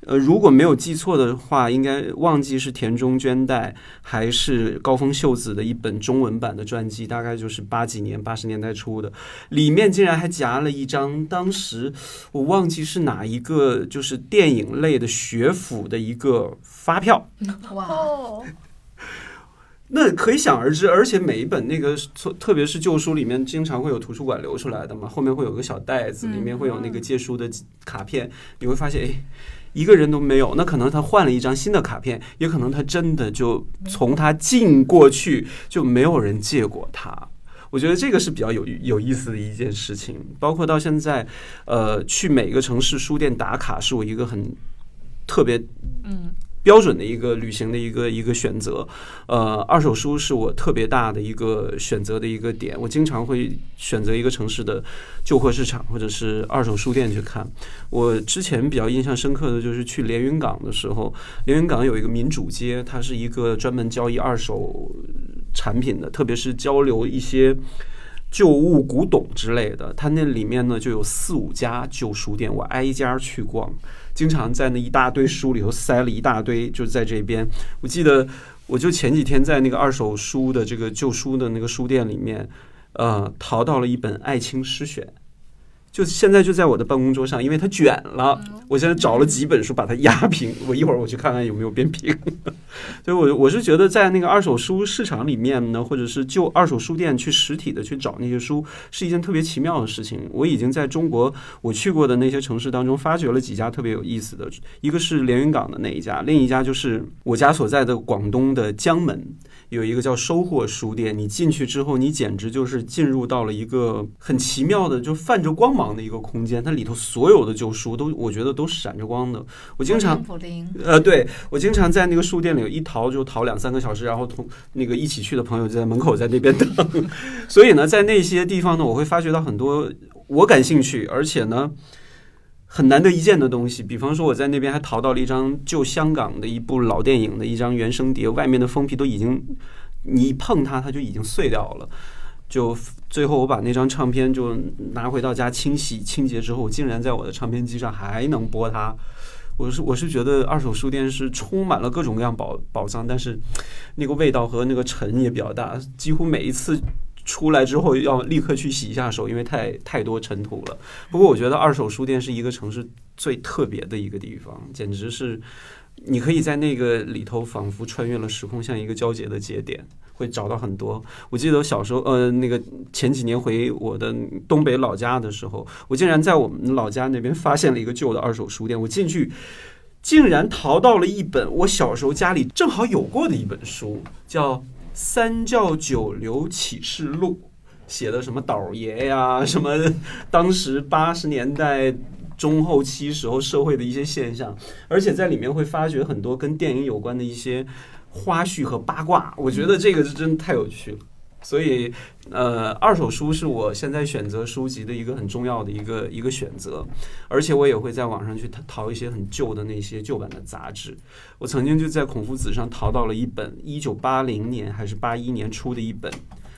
呃，如果没有记错的话，应该忘记是田中绢代还是高峰秀子的一本中文版的传记，大概就是八几年、八十年代初的。里面竟然还夹了一张当时我忘记是哪一个，就是电影类的学府的一个发票。哇，那可以想而知，而且每一本那个，特别是旧书里面，经常会有图书馆留出来的嘛，后面会有个小袋子，里面会有那个借书的卡片，你会发现，哎。一个人都没有，那可能他换了一张新的卡片，也可能他真的就从他进过去就没有人借过他。我觉得这个是比较有有意思的一件事情。包括到现在，呃，去每个城市书店打卡是我一个很特别嗯。标准的一个旅行的一个一个选择，呃，二手书是我特别大的一个选择的一个点。我经常会选择一个城市的旧货市场或者是二手书店去看。我之前比较印象深刻的就是去连云港的时候，连云港有一个民主街，它是一个专门交易二手产品的，特别是交流一些旧物、古董之类的。它那里面呢就有四五家旧书店，我挨家去逛。经常在那一大堆书里头塞了一大堆，就在这边。我记得，我就前几天在那个二手书的这个旧书的那个书店里面，呃，淘到了一本《艾青诗选》。就现在就在我的办公桌上，因为它卷了。我现在找了几本书把它压平，我一会儿我去看看有没有变平。所以，我我是觉得在那个二手书市场里面呢，或者是就二手书店去实体的去找那些书，是一件特别奇妙的事情。我已经在中国我去过的那些城市当中发掘了几家特别有意思的，一个是连云港的那一家，另一家就是我家所在的广东的江门。有一个叫收获书店，你进去之后，你简直就是进入到了一个很奇妙的，就泛着光芒的一个空间。它里头所有的旧书都，我觉得都闪着光的。我经常，呃，对我经常在那个书店里一淘就淘两三个小时，然后同那个一起去的朋友就在门口在那边等。所以呢，在那些地方呢，我会发觉到很多我感兴趣，而且呢。很难得一见的东西，比方说我在那边还淘到了一张旧香港的一部老电影的一张原声碟，外面的封皮都已经，你一碰它，它就已经碎掉了。就最后我把那张唱片就拿回到家清洗清洁之后，竟然在我的唱片机上还能播它。我是我是觉得二手书店是充满了各种各样宝宝藏，但是那个味道和那个尘也比较大，几乎每一次。出来之后要立刻去洗一下手，因为太太多尘土了。不过我觉得二手书店是一个城市最特别的一个地方，简直是你可以在那个里头仿佛穿越了时空，像一个交接的节点，会找到很多。我记得我小时候，呃，那个前几年回我的东北老家的时候，我竟然在我们老家那边发现了一个旧的二手书店。我进去，竟然淘到了一本我小时候家里正好有过的一本书，叫。三教九流启示录写的什么倒爷呀，什么当时八十年代中后期时候社会的一些现象，而且在里面会发掘很多跟电影有关的一些花絮和八卦，我觉得这个是真的太有趣了。所以，呃，二手书是我现在选择书籍的一个很重要的一个一个选择，而且我也会在网上去淘一些很旧的那些旧版的杂志。我曾经就在孔夫子上淘到了一本一九八零年还是八一年出的一本，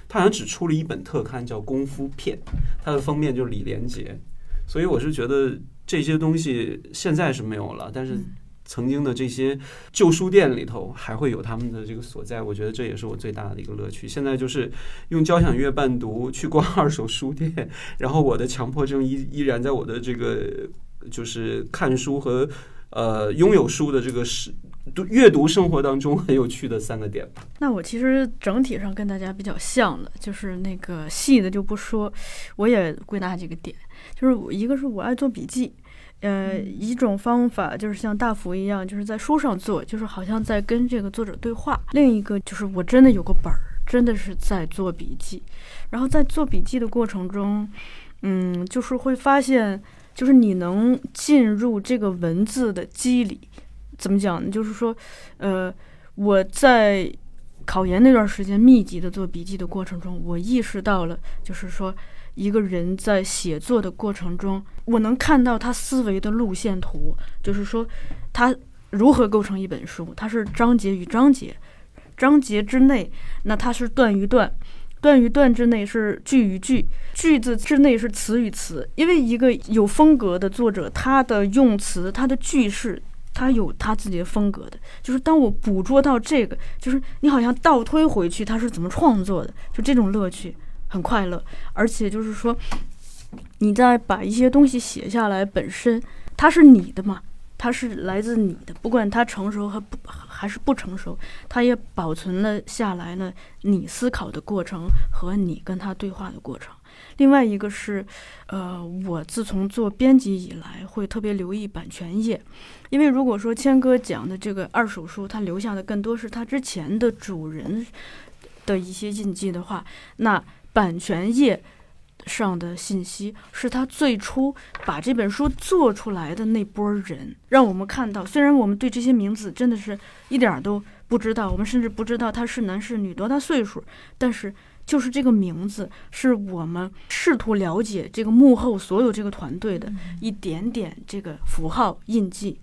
它好像只出了一本特刊，叫《功夫片》，它的封面就是李连杰。所以我是觉得这些东西现在是没有了，但是。曾经的这些旧书店里头还会有他们的这个所在，我觉得这也是我最大的一个乐趣。现在就是用交响乐伴读去逛二手书店，然后我的强迫症依依然在我的这个就是看书和呃拥有书的这个是读阅读生活当中很有趣的三个点吧。那我其实整体上跟大家比较像的，就是那个细的就不说，我也归纳几个点，就是一个是我爱做笔记。呃，一种方法就是像大福一样，就是在书上做，就是好像在跟这个作者对话。另一个就是我真的有个本儿，真的是在做笔记。然后在做笔记的过程中，嗯，就是会发现，就是你能进入这个文字的机理，怎么讲呢？就是说，呃，我在考研那段时间密集的做笔记的过程中，我意识到了，就是说，一个人在写作的过程中，我能看到他思维的路线图，就是说，他如何构成一本书，它是章节与章节，章节之内，那它是段与段。段与段之内是句与句，句子之内是词与词。因为一个有风格的作者，他的用词、他的句式，他有他自己的风格的。就是当我捕捉到这个，就是你好像倒推回去，他是怎么创作的，就这种乐趣很快乐。而且就是说，你在把一些东西写下来，本身它是你的嘛。它是来自你的，不管它成熟和不还是不成熟，它也保存了下来了你思考的过程和你跟他对话的过程。另外一个是，呃，我自从做编辑以来，会特别留意版权页，因为如果说谦哥讲的这个二手书，他留下的更多是他之前的主人的一些印记的话，那版权页。上的信息是他最初把这本书做出来的那波人，让我们看到。虽然我们对这些名字真的是一点都不知道，我们甚至不知道他是男是女，多大岁数，但是就是这个名字，是我们试图了解这个幕后所有这个团队的一点点这个符号印记。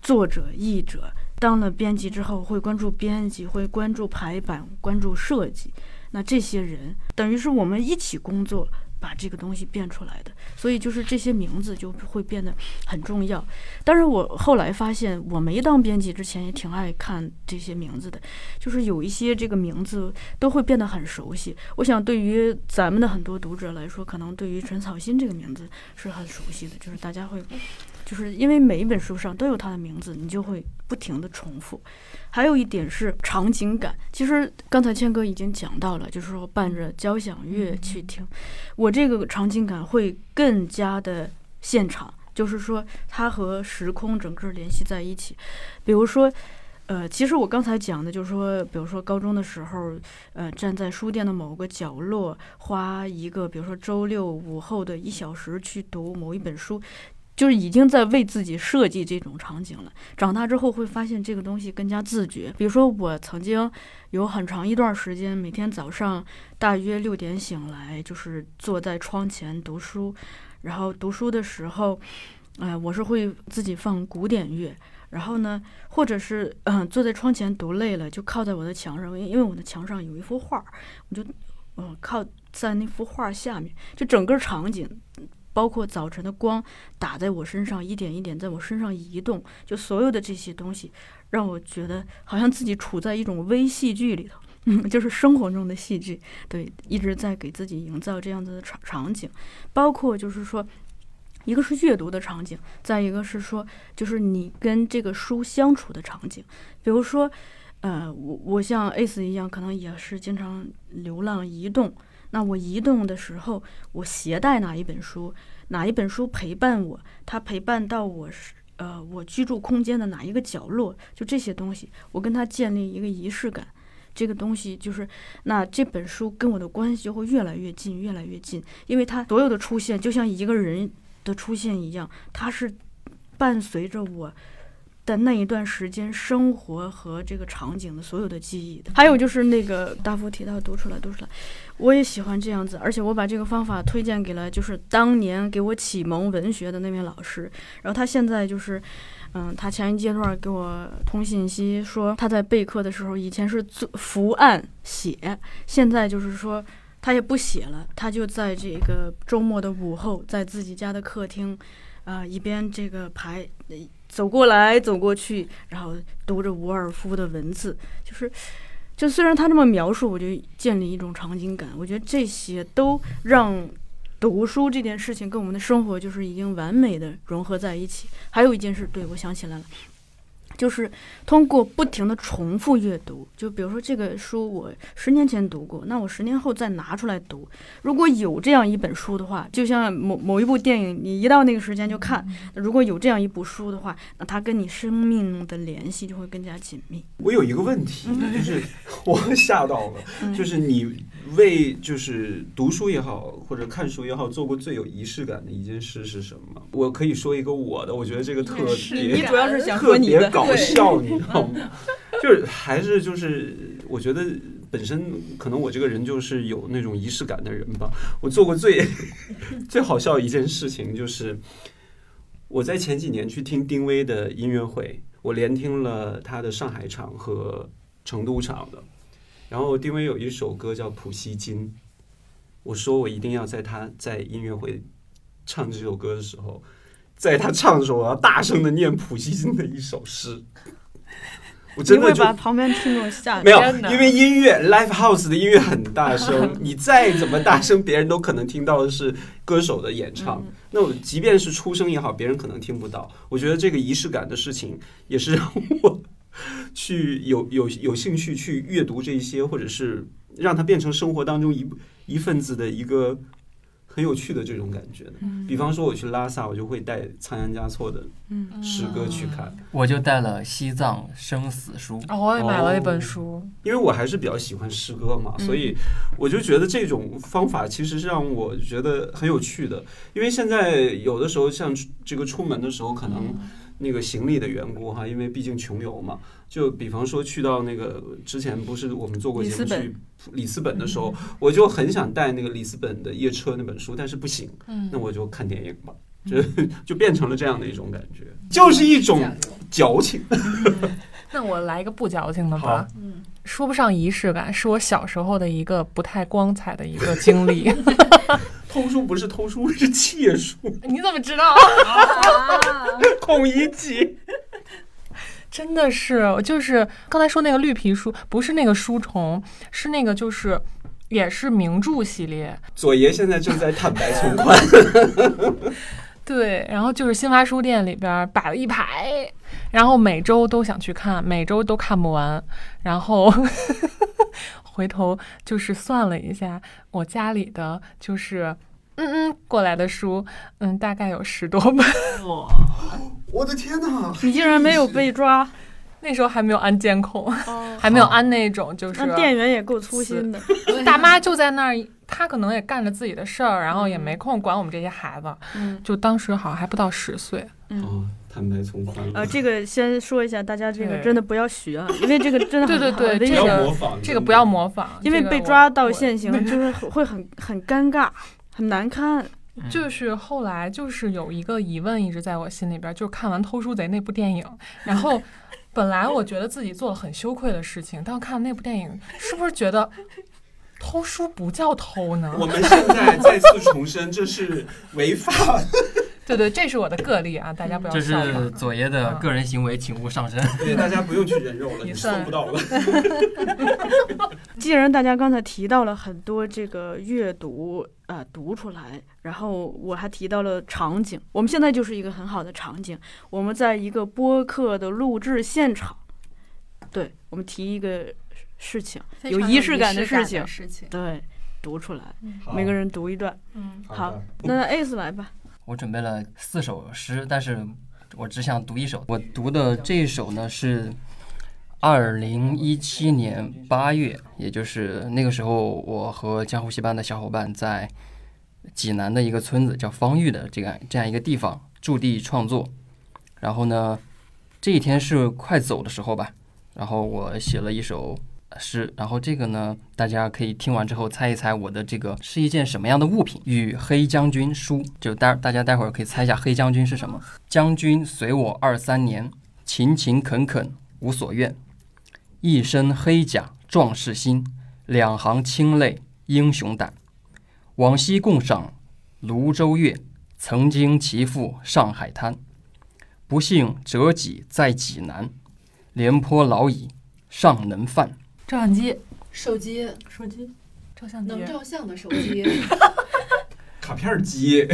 作者、译者当了编辑之后，会关注编辑，会关注排版，关注设计。那这些人等于是我们一起工作。把这个东西变出来的，所以就是这些名字就会变得很重要。当然，我后来发现，我没当编辑之前也挺爱看这些名字的，就是有一些这个名字都会变得很熟悉。我想，对于咱们的很多读者来说，可能对于陈草心这个名字是很熟悉的，就是大家会，就是因为每一本书上都有他的名字，你就会不停的重复。还有一点是场景感，其实刚才谦哥已经讲到了，就是说伴着交响乐去听，我这个场景感会更加的现场，就是说它和时空整个联系在一起。比如说，呃，其实我刚才讲的就是说，比如说高中的时候，呃，站在书店的某个角落，花一个比如说周六午后的一小时去读某一本书。就是已经在为自己设计这种场景了。长大之后会发现这个东西更加自觉。比如说，我曾经有很长一段时间，每天早上大约六点醒来，就是坐在窗前读书。然后读书的时候，哎，我是会自己放古典乐。然后呢，或者是嗯，坐在窗前读累了，就靠在我的墙上，因为我的墙上有一幅画，我就嗯靠在那幅画下面，就整个场景。包括早晨的光打在我身上，一点一点在我身上移动，就所有的这些东西，让我觉得好像自己处在一种微戏剧里头，嗯，就是生活中的戏剧，对，一直在给自己营造这样子的场场景。包括就是说，一个是阅读的场景，再一个是说，就是你跟这个书相处的场景。比如说，呃，我我像 Ace 一样，可能也是经常流浪移动。那我移动的时候，我携带哪一本书，哪一本书陪伴我，它陪伴到我是呃我居住空间的哪一个角落，就这些东西，我跟它建立一个仪式感，这个东西就是那这本书跟我的关系就会越来越近，越来越近，因为它所有的出现就像一个人的出现一样，它是伴随着我。的那一段时间，生活和这个场景的所有的记忆的，还有就是那个 大夫提到读出来，读出来，我也喜欢这样子，而且我把这个方法推荐给了就是当年给我启蒙文学的那位老师，然后他现在就是，嗯，他前一阶段给我通信息说他在备课的时候以前是做伏案写，现在就是说他也不写了，他就在这个周末的午后，在自己家的客厅，啊，一边这个排。走过来，走过去，然后读着伍尔夫的文字，就是，就虽然他这么描述，我就建立一种场景感。我觉得这些都让读书这件事情跟我们的生活就是已经完美的融合在一起。还有一件事，对我想起来了。就是通过不停的重复阅读，就比如说这个书我十年前读过，那我十年后再拿出来读。如果有这样一本书的话，就像某某一部电影，你一到那个时间就看。如果有这样一部书的话，那它跟你生命的联系就会更加紧密。我有一个问题，就是我 吓到了，就是你为就是读书也好，或者看书也好，做过最有仪式感的一件事是什么？我可以说一个我的，我觉得这个特别你主要是想特别搞笑，你知道吗？就是还是就是，我觉得本身可能我这个人就是有那种仪式感的人吧。我做过最 最好笑的一件事情就是，我在前几年去听丁薇的音乐会，我连听了他的上海场和成都场的。然后丁薇有一首歌叫《普希金》，我说我一定要在他在音乐会唱这首歌的时候，在他唱的时候，我要大声的念普希金的一首诗。我真的就把旁边听众吓没有因为音乐 live house 的音乐很大声，你再怎么大声，别人都可能听到的是歌手的演唱。那我即便是出声也好，别人可能听不到。我觉得这个仪式感的事情，也是让我 去有有有兴趣去阅读这些，或者是让它变成生活当中一一份子的一个很有趣的这种感觉的。比方说我去拉萨，我就会带仓央嘉措的嗯诗歌去看。我就带了《西藏生死书》，哦，我也买了一本书，因为我还是比较喜欢诗歌嘛，所以我就觉得这种方法其实是让我觉得很有趣的。因为现在有的时候像这个出门的时候，可能那个行李的缘故哈，因为毕竟穷游嘛，就比方说去到那个之前不是我们做过节目里斯本。去里斯本的时候，我就很想带那个里斯本的夜车那本书，但是不行，嗯。那我就看电影吧。就 就变成了这样的一种感觉，就是一种矫情。那我来一个不矫情的吧，嗯。说不上仪式感，是我小时候的一个不太光彩的一个经历。偷书不是偷书，是窃书。你怎么知道？孔乙己。真的是，就是刚才说那个绿皮书，不是那个书虫，是那个就是也是名著系列。左爷现在正在坦白从宽。对，然后就是新华书店里边摆了一排，然后每周都想去看，每周都看不完，然后回头就是算了一下，我家里的就是嗯嗯过来的书，嗯，大概有十多本。我的天哪！你竟然没有被抓，那时候还没有安监控，哦，还没有安那种就是那店员也够粗心的。大妈就在那儿，她可能也干着自己的事儿，然后也没空管我们这些孩子。嗯就当时好像还不到十岁，哦，坦白从宽。呃，这个先说一下，大家这个真的不要学啊，因为这个真的很对对对这个模仿，这个不要模仿，因为被抓到现行就是会很很尴尬，很难堪。就是后来就是有一个疑问一直在我心里边，就是看完《偷书贼》那部电影，然后本来我觉得自己做了很羞愧的事情，但我看了那部电影，是不是觉得偷书不叫偷呢？我们现在再次重申，这是违法。对对，这是我的个例啊，大家不要这是。左爷的个人行为，请勿上身。对，大家不用去人肉了，你你算收不到了。既然大家刚才提到了很多这个阅读，呃，读出来，然后我还提到了场景，我们现在就是一个很好的场景，我们在一个播客的录制现场，对我们提一个事情，有仪式感的事情，事情。对，读出来，好每个人读一段。嗯，好的那 Ace 来吧，我准备了四首诗，但是我只想读一首。我读的这一首呢是二零一七年八月，也就是那个时候，我和江湖戏班的小伙伴在济南的一个村子叫方峪的这个这样一个地方驻地创作。然后呢，这一天是快走的时候吧，然后我写了一首诗，然后这个呢，大家可以听完之后猜一猜我的这个是一件什么样的物品。与黑将军书，就待大家待会儿可以猜一下黑将军是什么。将军随我二三年，勤勤恳恳无所怨，一身黑甲壮士心，两行清泪英雄胆。往昔共赏泸州月，曾经齐赴上海滩。不幸折戟在济南，廉颇老矣尚能饭。照相机，手机。手机。照相机。能，照相的手机，卡片机，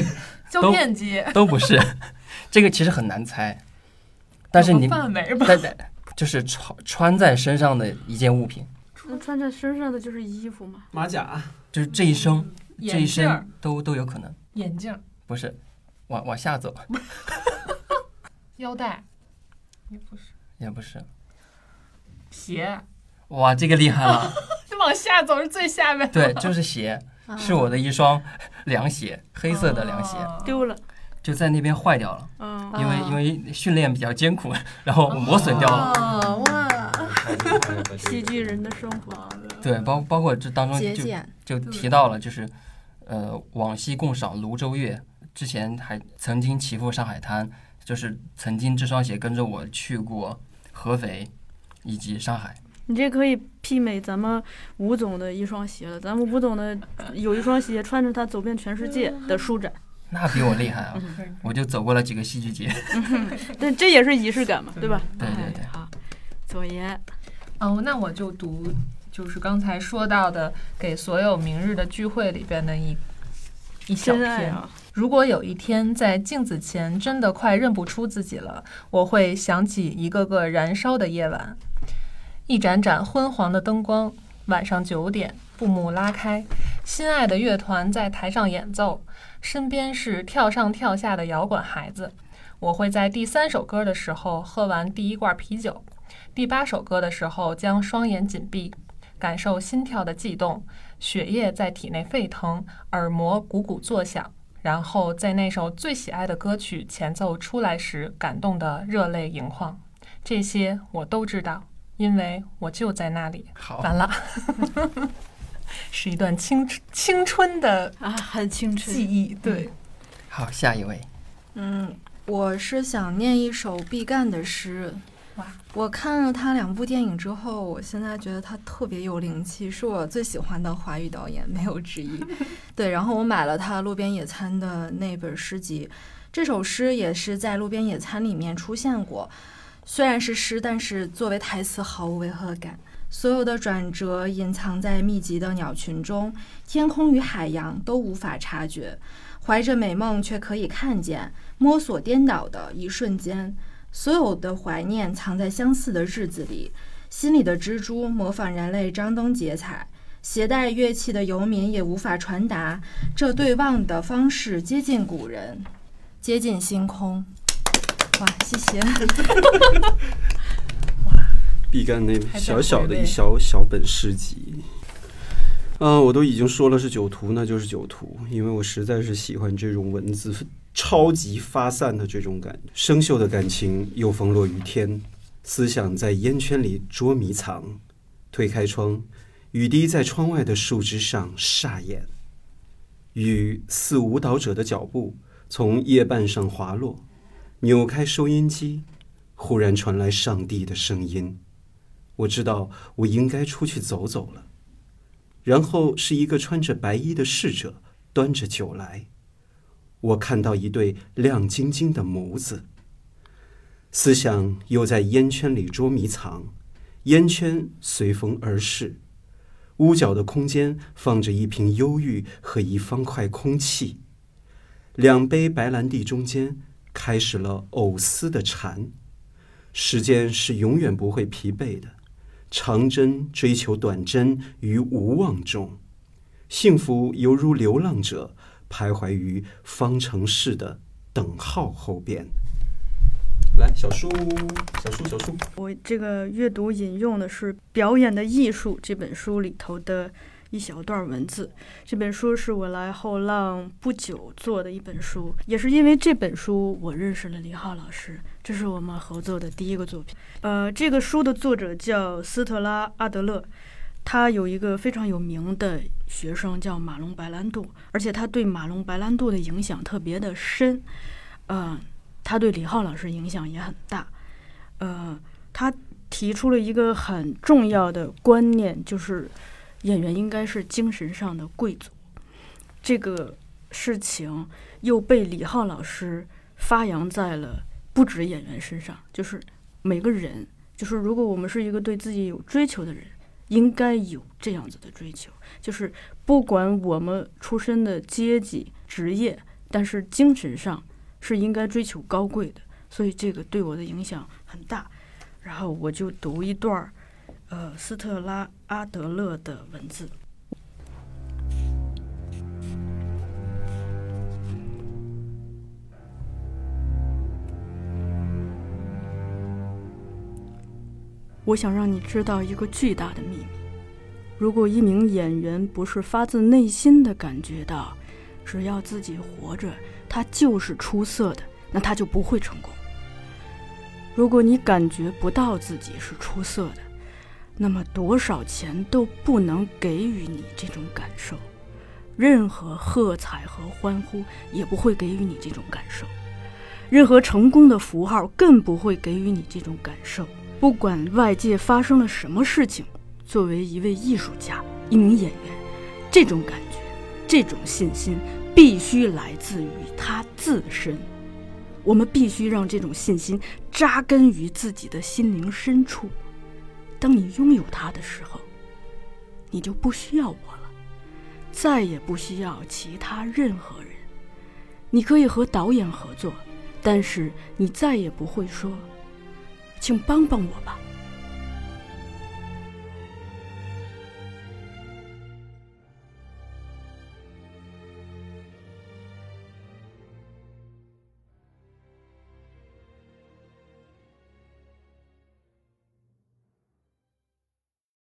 胶片机，都不是，这个其实很难猜，但是你范围吧，但但就是穿穿在身上的一件物品，那穿在身上的就是衣服嘛。马甲，就是这一生这一镜儿。生，都都有可能，眼镜，不是。往往下走。腰带，也不是。也不是。鞋，哇，这个厉害了，就 往往下走是最下面。对，就是鞋，是我的一双凉鞋，黑色的凉鞋，丢了，就在那边坏掉了。嗯，因为因为训练比较艰苦，然后磨损掉了。哦哇，喜剧人的生活，对，包包括这当中就，就提到了，就是呃，往昔共赏泸州月，之前还曾经骑赴上海滩，就是曾经这双鞋跟着我去过合肥以及上海。你这可以媲美咱们吴总的一双鞋了。咱们吴总的 有一双鞋，穿着它走遍全世界的舒展，那比我厉害啊！嗯我就走过了几个戏剧节。但，这也是仪式感嘛，对吧？对对对哎好，左岩，哦，那我就读，就是刚才说到的给所有明日的聚会里边的一一小篇。如果有一天在镜子前真的快认不出自己了，我会想起一个个燃烧的夜晚，一盏盏昏黄的灯光。晚上九点，布幕拉开，心爱的乐团在台上演奏，身边是跳上跳下的摇滚孩子。我会在第三首歌的时候喝完第一罐啤酒，第八首歌的时候将双眼紧闭，感受心跳的悸动，血液在体内沸腾，耳膜鼓鼓作响。然后在那首最喜爱的歌曲前奏出来时，感动得热泪盈眶。这些我都知道，因为我就在那里。好，完了，是一段青春青春的啊，很青春记。忆。对，好，下一位。嗯，我是想念一首毕赣的诗。哇！我看了他两部电影之后，我现在觉得他特别有灵气，是我最喜欢的华语导演，没有之一。对，然后我买了他《路边野餐》的那本诗集，这首诗也是在《路边野餐》里面出现过。虽然是诗，但是作为台词毫无违和感。所有的转折隐藏在密集的鸟群中，天空与海洋都无法察觉。怀着美梦，却可以看见摸索颠倒的一瞬间。所有的怀念藏在相似的日子里，心里的蜘蛛模仿人类张灯结彩。携带乐器的游民也无法传达这对望的方式，接近古人，接近星空。哇，谢谢。毕赣那小小的一小小本诗集，嗯、我都已经说了是酒徒，那就是酒徒，因为我实在是喜欢这种文字超级发散的这种感觉，生锈的感情又风落于天，思想在烟圈里捉迷藏。推开窗，雨滴在窗外的树枝上煞眼，雨似舞蹈者的脚步从叶瓣上滑落，扭开收音机，忽然传来上帝的声音。我知道我应该出去走走了。然后是一个穿着白衣的侍者端着酒来，我看到一对亮晶晶的眸子。思想又在烟圈里捉迷藏，烟圈随风而逝。屋角的空间放着一瓶忧郁和一方块空气，两杯白兰地中间开始了藕丝的缠。时间是永远不会疲惫的。长针追求短针于无望中，幸福犹如流浪者徘徊于方程式的等号后边。来，小树，小树，小树，我这个阅读引用的是《表演的艺术》这本书里头的一小段文字。这本书是我来后浪不久做的一本书，也是因为这本书我认识了李浩老师，这是我们合作的第一个作品。呃，这个书的作者叫斯特拉阿德勒，他有一个非常有名的学生叫马龙白兰度，而且他对马龙白兰度的影响特别的深。嗯、他对李浩老师影响也很大。呃，他提出了一个很重要的观念，就是演员应该是精神上的贵族。这个事情又被李浩老师发扬在了不止演员身上，就是每个人，就是如果我们是一个对自己有追求的人，应该有这样子的追求，就是不管我们出身的阶级、职业，但是精神上是应该追求高贵的。所以这个对我的影响很大。然后我就读一段儿，呃，斯特拉阿德勒的文字。我想让你知道一个巨大的秘密：如果一名演员不是发自内心的感觉到，只要自己活着，他就是出色的，那他就不会成功。如果你感觉不到自己是出色的，那么多少钱都不能给予你这种感受，任何喝彩和欢呼也不会给予你这种感受，任何成功的符号更不会给予你这种感受。不管外界发生了什么事情。作为一位艺术家、一名演员，这种感觉、这种信心必须来自于他自身。我们必须让这种信心扎根于自己的心灵深处。当你拥有它的时候，你就不需要我了，再也不需要其他任何人。你可以和导演合作，但是你再也不会说：“请帮帮我吧。”